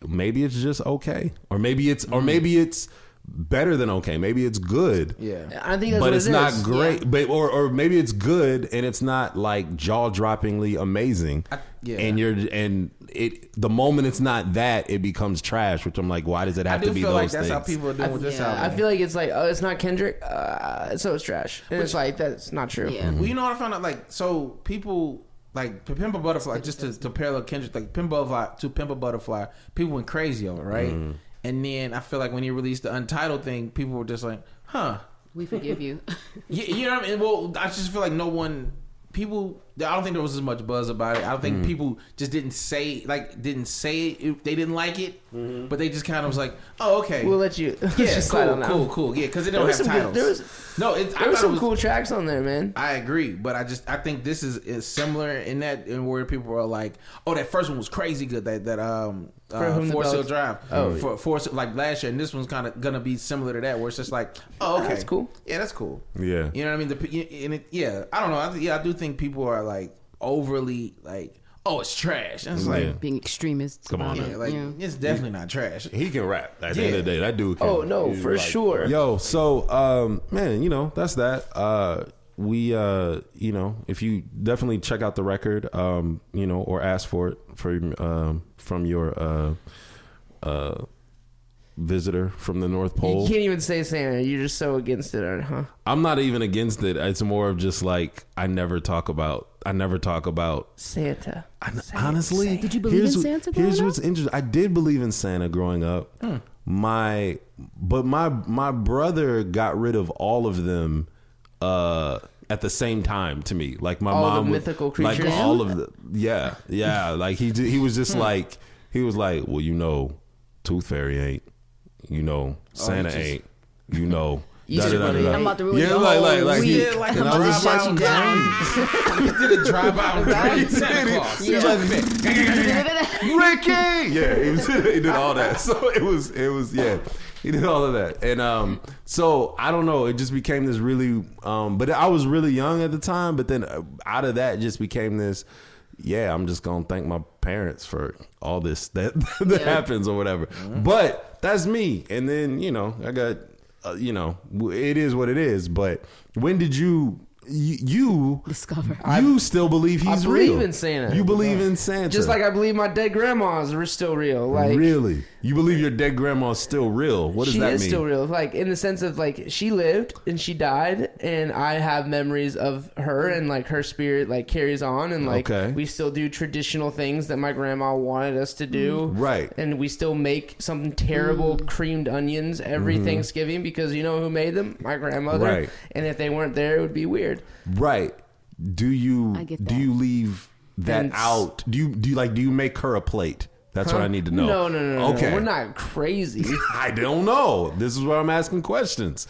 maybe it's just okay, or maybe it's or maybe it's better than okay, maybe it's good. Yeah. I think that's but what it's it not is. great. But or or maybe it's good and it's not like jaw droppingly amazing. yeah. And you're and it the moment it's not that it becomes trash. Which I'm like, why does it I have do to be feel those like that's things? how people are doing with this Yeah, album. I feel like it's like, oh, it's not Kendrick, uh, so it's trash. And it's like that's not true. Yeah. Well, you know what I found out? Like, so people like to Pimp a Butterfly, just to, to parallel Kendrick, like Pimp a Butterfly to Pimp a Butterfly, people went crazy over, it, right? Mm-hmm. And then I feel like when he released the Untitled thing, people were just like, "Huh." We forgive you. [LAUGHS] You, you know what I mean? Well, I just feel like no one, people. I don't think there was as much buzz about it. I think Mm-hmm. people just didn't say like didn't say it, they didn't like it, Mm-hmm. but they just kind of was like, "Oh, okay." We'll let you. let's [LAUGHS] yeah, just cool, on cool, cool. Yeah, because it There don't have some good- titles. there was- no, it, There were thought some it was, cool tracks on there, man. I agree, but I just I think this is, is similar in that in where people are like, oh, that first one was crazy good. That that um For uh, Whom the Forest Hill Bell- Drive. Oh, for Forest like last year, and this one's kind of gonna be similar to that, where it's just like, oh, okay, That's cool. Yeah, that's cool. Yeah. you know what I mean. The, and it, yeah, I don't know. I, yeah, I do think people are like overly like, oh, it's trash. And it's like, Yeah. Being extremists. Come on yeah, like Yeah. it's definitely not trash. He can rap. At the end of the day, that dude. Can, Oh, no, he's for sure. Yo, so um, man, you know that's that. Uh, we uh, you know, if you definitely check out the record, um, you know, or ask for it for um from your uh, uh, visitor from the North Pole. You can't even say Santa. You're just so against it, huh? I'm not even against it. It's more of just like I never talk about. I never talk about Santa. I, honestly, Did you believe here's in what- Santa growing Here's up? what's interesting. I did believe in Santa growing up. My, but my my brother got rid of all of them uh, at the same time to me. Like my All the mom, would- mythical like creatures? all of the yeah, yeah. Like he he was Hmm. just like he was like, well, you know, Tooth Fairy ain't, you know, Santa just- ain't, you know. [LAUGHS] Easter da-da-da-da-da. I'm about to ruin yeah, your like, whole like, like, week. Yeah, like and a I was drive just- out down. [LAUGHS] he did a drive out and Santa Claus. He Ricky. Yeah, he, was, [LAUGHS] he did all that. So it was, it was, yeah, he did all of that. And um, so I don't know. It just became this really, um, but I was really young at the time. But then uh, out of that, just became this. Yeah, I'm just gonna thank my parents for all this that [LAUGHS] that Yeah. happens or whatever. But that's me. And then you know, I got, uh, you know, it is what it is. But when did you? You, you Discover. you still believe he's I he's believe real. in Santa. You believe in Santa. Just like I believe my dead grandmas are still real. Like really? You believe your dead grandma's still real? What does she that is mean? She is still real. Like in the sense of like she lived and she died, and I have memories of her, and like her spirit like carries on, and like Okay. we still do traditional things that my grandma wanted us to do. Right. And we still make some terrible creamed onions every Thanksgiving because you know who made them? My grandmother. Mm-hmm. Right. And if they weren't there, it would be weird. Right. Do you I get do you leave that And out? Do you do you like do you make her a plate? That's what I need to know. No, no, no, no. Okay. no. We're not crazy. [LAUGHS] I don't know. This is where I'm asking questions.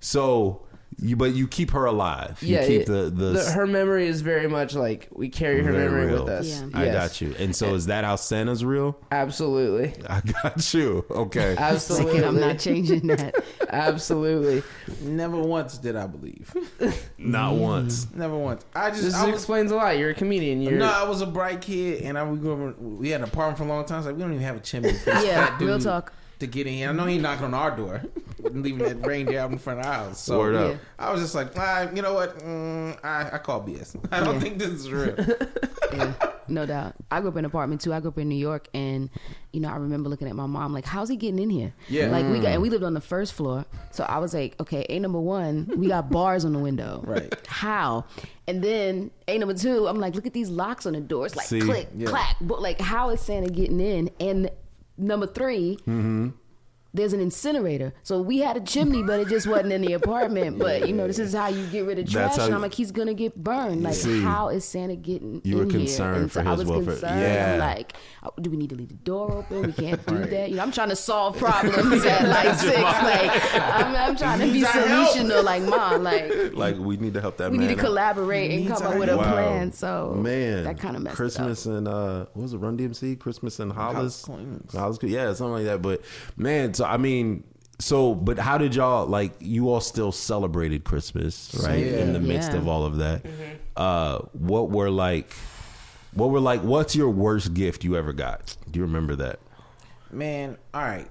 So you but you keep her alive. You yeah, keep it- the, the, her memory is very much like we carry her memory real. with us. Yeah. I Yes. got you. And so is that how Santa's real? Absolutely. I got you. Okay. [LAUGHS] Absolutely. I'm not changing that. [LAUGHS] Absolutely. Never once did I believe. [LAUGHS] Not mm. once. Never once. I just This I was, explains a lot. You're a comedian. You're no, I was a bright kid, and I we grew up. We had an apartment for a long time. So like, we don't even have a chimney. Yeah, fat real talk. To get in here, I know he knocking on our door, leaving that reindeer out in front of our house. So Word up. I was just like, ah, you know what? Mm, I, I call BS. [LAUGHS] I don't Yeah. think this is real. [LAUGHS] yeah, no doubt. I grew up in an apartment too. I grew up in New York, and you know, I remember looking at my mom like, "How's he getting in here?" Yeah. like we got, and we lived on the first floor. So I was like, "Okay, a number one, we got bars on the window. [LAUGHS] Right. How?" And then a number two, I'm like, "Look at these locks on the doors, like See? click, Yeah. clack." But like, how is Santa getting in? And number 3 Mm-hmm. There's an incinerator, so we had a chimney, but it just wasn't in the [LAUGHS] apartment. But you know, this is how you get rid of trash. And I'm like, he's gonna get burned. Like, See. how is Santa getting You were here? concerned And for I his was welfare. concerned. Yeah. I'm like, oh, do we need to leave the door open? We can't do that. You know, I'm trying to solve problems at [LAUGHS] like six. Like, I'm, I'm trying to be needs help. solutional. Like, mom, like, [LAUGHS] Like we need to help that we man. need to collaborate and come up with a plan. So man, that kind of messed Christmas up. and uh, what was it Run DMC? Christmas and Hollis, Hollis Hollis, yeah, something like that. But man, so I mean, So, but how did y'all like? You all still celebrated Christmas, right? Yeah. In the midst Yeah. of all of that, uh, what were like? What were like? What's your worst gift you ever got? Do you remember that? Man, all right.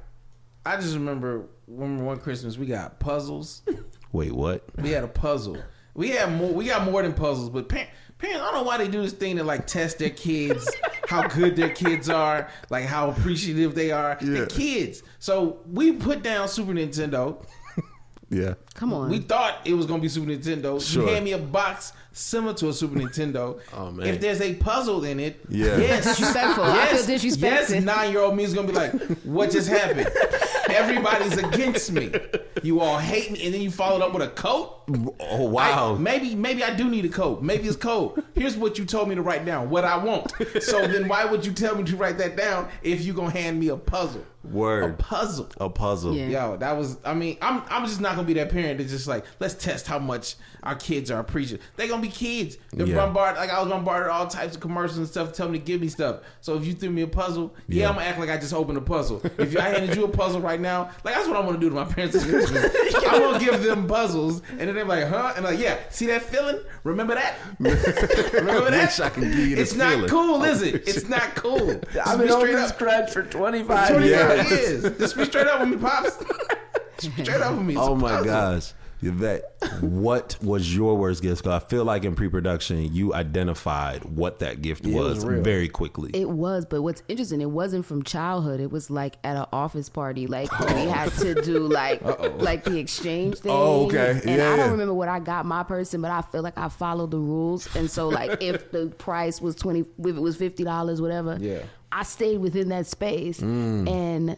I just remember when one Christmas we got puzzles. [LAUGHS] Wait, what? We had a puzzle. We had more. We got more than puzzles, but parents, parents, I don't know why they do this thing to like test their kids, [LAUGHS] how good their kids are, like how appreciative they are. Yeah. The kids. So we put down Super Nintendo. Yeah. Come on. We thought it was gonna be Super Nintendo. Sure. You hand me a box similar to a Super [LAUGHS] Nintendo. Oh, man. If there's a puzzle in it, Yeah. yes, Disrespectful. I feel Yes, yes, nine year old me is gonna be like, "What just happened? Everybody's against me. You all hate me." And then you followed up with a coat. Oh wow. I- maybe maybe I do need a coat. Maybe it's cold. Here's what you told me to write down. What I want. So then why would you tell me to write that down if you gonna hand me a puzzle? Word. A Word. puzzle. A puzzle. Yeah. Yo, that was. I mean, I'm. I'm just not gonna be that parent that's just like, let's test how much our kids are appreciative. They gonna be kids. They're Yeah. bombarded. Like I was bombarded all types of commercials and stuff, telling me to give me stuff. So if you threw me a puzzle, yeah, Yeah. I'm gonna act like I just opened a puzzle. If I handed you a puzzle right now, like that's what I'm gonna do to my parents. [LAUGHS] I'm gonna give them puzzles, and then they're like, huh? And like, yeah, see that feeling? Remember that? [LAUGHS] Remember that? Wish I could give you this It's not feeling. cool, is it? Oh. It's not cool. [LAUGHS] Just I've been on straight this up. crutch for 25 25 years. years. Just be straight up with me, pops. Just be straight up with me. Oh it's Oh a my puzzle. gosh. Yvette, what was your worst gift? 'Cause I feel like in pre-production you identified what that gift it was, was very quickly. It was, but what's interesting, it wasn't from childhood. It was like at an office party, like when we had to do like [LAUGHS] like the exchange thing. Oh, okay. And Yeah, I don't remember what I got my person, but I feel like I followed the rules. And so like if [LAUGHS] the price was twenty, if it was fifty dollars, whatever, Yeah. I stayed within that space. Mm. And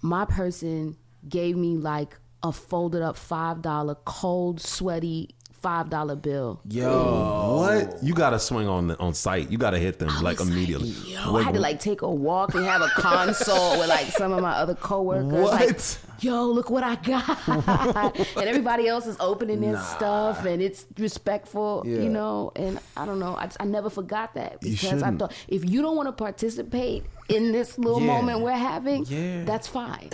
my person gave me like a folded up five dollar cold sweaty five dollar bill. Yo. what? You got to swing on the, on site. You got to hit them I like was immediately. Yo, Wait, I had to like take a walk and have a consult with like some of my other coworkers. Like, What? Yo, look what I got. [LAUGHS] and everybody else is opening their stuff and it's respectful, Yeah. you know. And I don't know. I, just- I never forgot that because I thought if you don't want to participate in this little Yeah. moment we're having, Yeah. that's fine.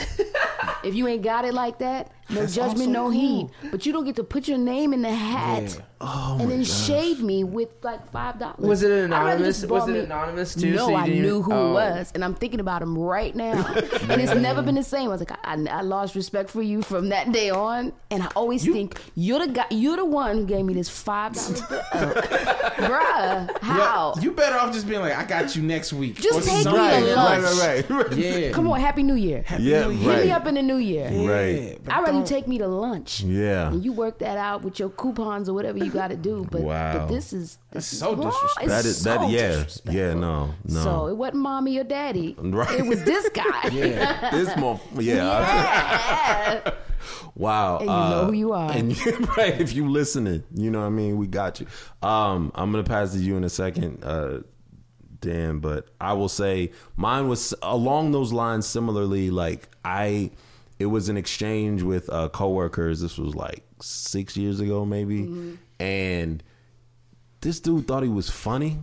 if you ain't got it like that, no That's judgment, no cool. heat. But you don't get to put your name in the hat. Oh and then shade me with like five dollars. Was it I'd anonymous? Was it me- anonymous too? No, So I didn't- knew who Oh. it was, and I'm thinking about him right now. [LAUGHS] and it's never been the same. I was like, I, I lost respect for you from that day on, and I always think you're the guy, you're the one who gave me this five dollars bill, [LAUGHS] bruh. How? You better off just being like, I got you next week. Just Or take me something. to lunch. right, right, right. [LAUGHS] Yeah. Come on, Happy New Year. Yeah, New Hit right. me up in the New Year. Right. I'd rather you don't- take me to lunch. Yeah. And you work that out with your coupons or whatever you got to do. But, Wow. but this is this is so wrong. disrespectful. It's That is that so yeah. Yeah, no. No. So it wasn't mommy or daddy. Right. It was this guy. [LAUGHS] Yeah. this month, yeah. Yeah. [LAUGHS] Wow. And you know who you are. And [LAUGHS] right, if you listening, you know what I mean, we got you. Um, I'm gonna pass to you in a second, uh, Dan, but I will say mine was along those lines similarly, like I it was an exchange with uh coworkers. This was like six years ago, maybe. Mm-hmm. And this dude thought he was funny.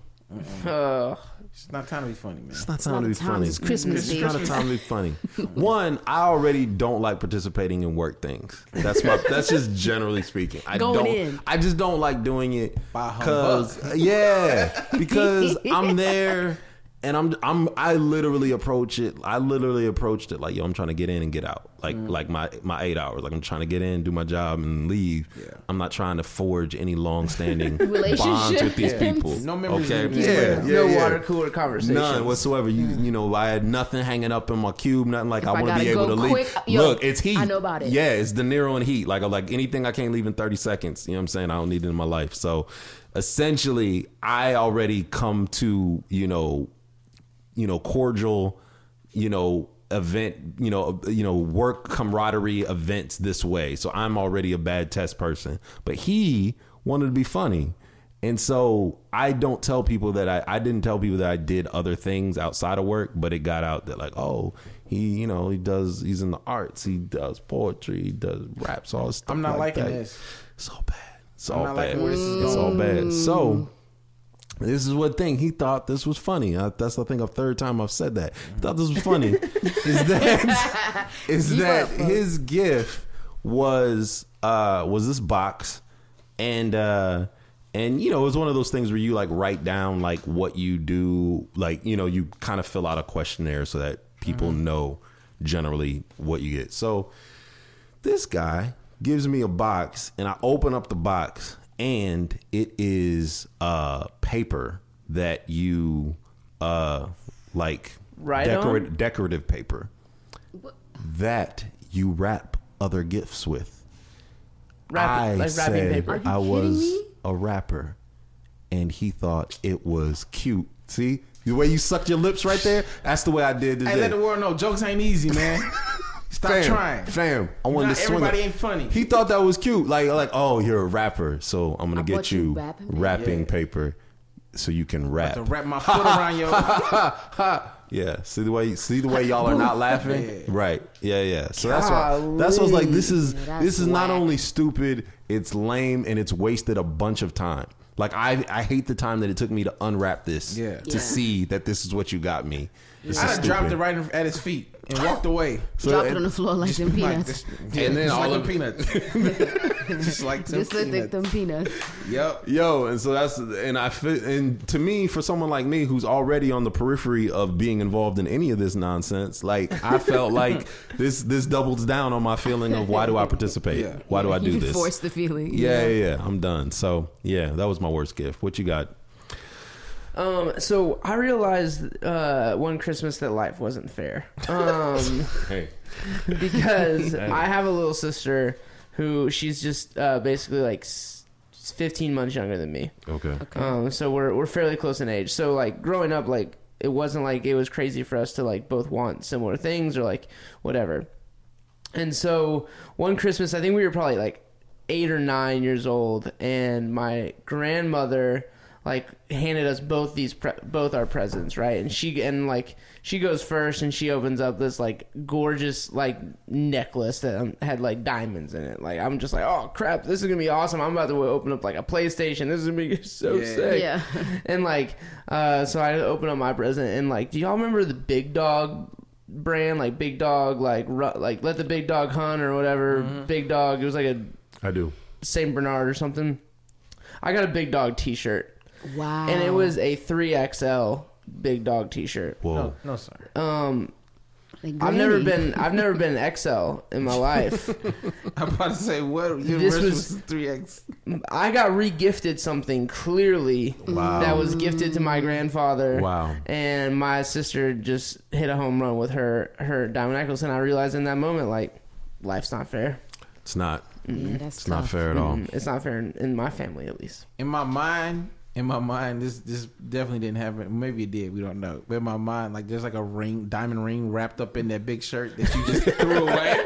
Uh, It's not time to be funny, man. It's not time to be time, funny. it's Christmas, It's not a time to be funny. One, I already don't like participating in work things. That's my. that's just generally speaking. I Going don't. in. I just don't like doing it By because yeah, because I'm there and I'm I'm I literally approach it. I literally approached it like yo, I'm trying to get in and get out. Like Mm. like my my eight hours. Like I'm trying to get in, do my job, and leave. Yeah. I'm not trying to forge any long standing [LAUGHS] bonds with these people. No memories Okay. Yeah, yeah, no water cooler conversation. None whatsoever. You you know, I had nothing hanging up in my cube, nothing like If I want to be able to leave. yo, Look, it's heat. I know about it. Yeah, it's De Niro and heat. Like like anything I can't leave in 30 seconds. You know what I'm saying? I don't need it in my life. So essentially, I already come to, you know, you know, cordial, you know, event, you know, you know, work camaraderie events this way. So I'm already a bad test person. But he wanted to be funny. And so I don't tell people that I, I didn't tell people that I did other things outside of work, but it got out that like, oh, he, you know, he does, he's in the arts, he does poetry, he does raps, all this stuff. I'm not like liking that. this. So bad. It's I'm all bad. where this is It's all bad. So this is what thing he thought this was funny. Uh, that's I think a third time I've said that. He thought this was funny. [LAUGHS] is that [LAUGHS] is that his gift was uh was this box and uh and you know it was one of those things where you like write down like what you do like you know you kind of fill out a questionnaire so that people know generally what you get. So this guy gives me a box and I open up the box and it is uh paper that you uh like Write on? decorative paper that you wrap other gifts with. Wrap- I like wrapping said paper. Are you I was me? a rapper and he thought it was cute. See? The way you sucked your lips right there, that's the way I did today. Hey, let the world know jokes ain't easy, man. [LAUGHS] Stop fam, trying. Fam, I wanted Not to swing everybody it. ain't funny. He thought that was cute. Like, like, oh, you're a rapper, so I'm gonna I get you you wrapping paper? Yeah. paper so you can rap. To wrap my foot around your. [LAUGHS] Yeah, see the way see the way y'all are not laughing, Yeah. right? Yeah, yeah. So that's why that's why I was like, this is Yeah, this is not only stupid, it's lame and it's wasted a bunch of time. Like I I hate the time that it took me to unwrap this Yeah. to Yeah. see that this is what you got me. This I dropped it right at his feet and walked away. So Dropped it- it on the floor like them Like peanuts. this- And then just all like of- them peanuts. [LAUGHS] just like them Just like peanuts. them peanuts. Yep. Yo, and so that's and I fit and to me, for someone like me who's already on the periphery of being involved in any of this nonsense, like I felt [LAUGHS] like this this doubles down on my feeling of why do I participate? Yeah. Why do I do you this? Force the feeling. Yeah, yeah, yeah. I'm done. So yeah, that was my worst gift. What you got? Um, so I realized uh, one Christmas that life wasn't fair. Um, [LAUGHS] Hey, because I have a little sister who she's just uh, basically like s- 15 months younger than me. okay. Um, so we're we're fairly close in age. So like growing up, like it wasn't like it was crazy for us to like both want similar things or like whatever. And so one Christmas, I think we were probably like eight or nine years old, and my grandmother like handed us both these pre- both our presents, right? And she and like she goes first, and she opens up this like gorgeous like necklace that um, had like diamonds in it. Like I'm just like, oh crap, this is gonna be awesome. I'm about to open up like a PlayStation. This is gonna be [LAUGHS] so Yeah. sick. Yeah. [LAUGHS] and like, uh, so I open up my present, and like, do y'all remember the Big Dog brand? Like Big Dog, like ru- like let the big dog hunt or whatever. Big Dog. It was like a I do. Saint Bernard or something. I got a Big Dog T-shirt, Wow. and it was a three XL Big Dog T-shirt. Whoa. No, sorry. Um, Like I've never been I've never been [LAUGHS] XL in my life. [LAUGHS] I'm about to say what This universe was- was three X. I got re-gifted something clearly Wow. that was gifted to my grandfather. Wow. And my sister just hit a home run with her her diamond necklace, and I realized in that moment, like, life's not fair. It's not. Yeah, that's It's not fair at all. Mm, It's not fair in, in my family, at least. In my mind, in my mind, this this definitely didn't happen. Maybe it did. We don't know. But in my mind, like there's like a ring, diamond ring, wrapped up in that big shirt that you just threw [LAUGHS] away,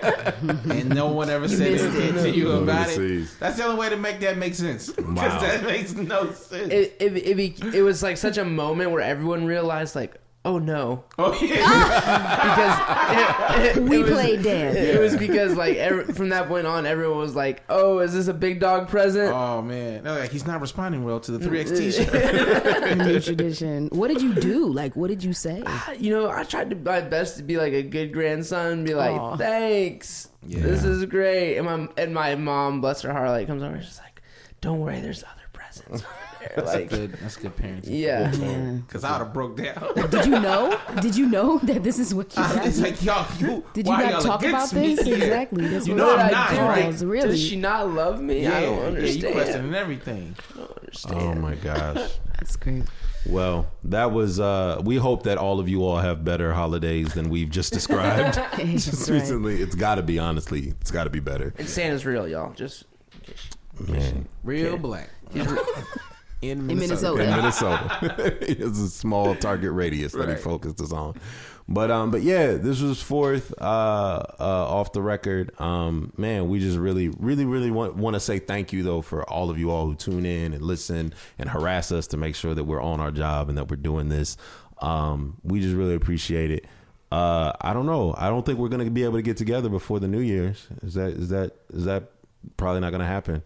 and no one ever said anything to you about it. Overseas. That's the only way to make that make sense. [LAUGHS] Because Wow. that makes no sense. It it it, be, it was like such a moment where everyone realized, like, oh no, oh yeah. [LAUGHS] because it, it, We it was- played dead. It was because like every, from that point on, everyone was like, "Oh, is this a big dog present?" Oh man, no, like he's not responding well to the mm. three X T-shirt. [LAUGHS] A new tradition. What did you do? Like, what did you say? Ah, you know, I tried to my best to be like a good grandson, be like, Aw. "Thanks, this is great." And my and my mom, bless her heart, like comes over, and she's like, "Don't worry, there's other presents [LAUGHS] [LAUGHS] over there." Like, Good, that's good parenting. yeah, Yeah. Because I would have broke down. [LAUGHS] Did you know? Did you know that this is what you [LAUGHS] it's like y'all, you. Did you why not talk about me? this? Yeah. Exactly. That's You what know it I'm not, right? Really? Does she not love me? Yeah, I don't yeah, understand. you questioning everything. I don't understand. Oh my gosh. That's great. Well, that was. uh We hope that all of you all have better holidays than we've just described. Just right. recently, it's got to be. Honestly, it's got to be better. And Santa's real, y'all. Just Man, Real Okay. black. In In Minnesota. in [LAUGHS] Minnesota. Minnesota, [LAUGHS] it's a small target radius that he Right. focuses on. But um, but yeah, this was fourth uh, uh, off the record. Um, man, we just really, really, really want want to say thank you though for all of you all who tune in and listen and harass us to make sure that we're on our job and that we're doing this. Um, we just really appreciate it. Uh, I don't know. I don't think we're gonna be able to get together before the New Year's. Is that is that is that probably not gonna happen?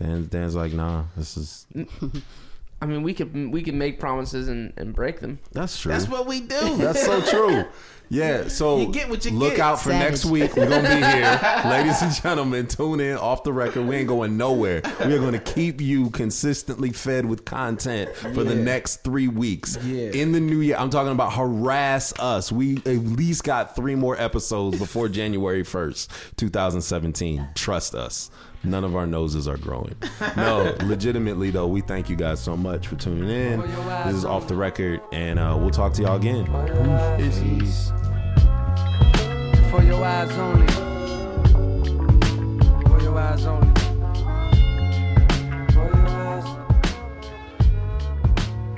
Dan Dan's like, nah, this is [LAUGHS] I mean, we could we could make promises and, and break them. That's true. That's what we do. That's so true. Yeah, so You get what you look get. out for Savage. next week. We're gonna be here, [LAUGHS] ladies and gentlemen. Tune in off the record. We ain't going nowhere. We are going to keep you consistently fed with content for the next three weeks. Yeah. In the new year, I'm talking about harass us. We at least got three more episodes before January 1st, 2017. Trust us. None of our noses are growing. No, [LAUGHS] legitimately though, we thank you guys so much for tuning in. This is off the record, and uh, we'll talk to y'all again. Peace. For your eyes only. For your eyes only. For your eyes.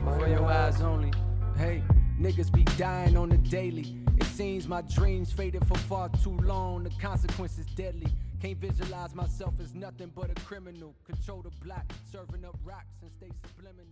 For your eyes only. Hey, niggas be dying on the daily. It seems my dreams faded for far too long. The consequences deadly. Can't visualize myself as nothing but a criminal. Control the block, serving up rocks and stay subliminal.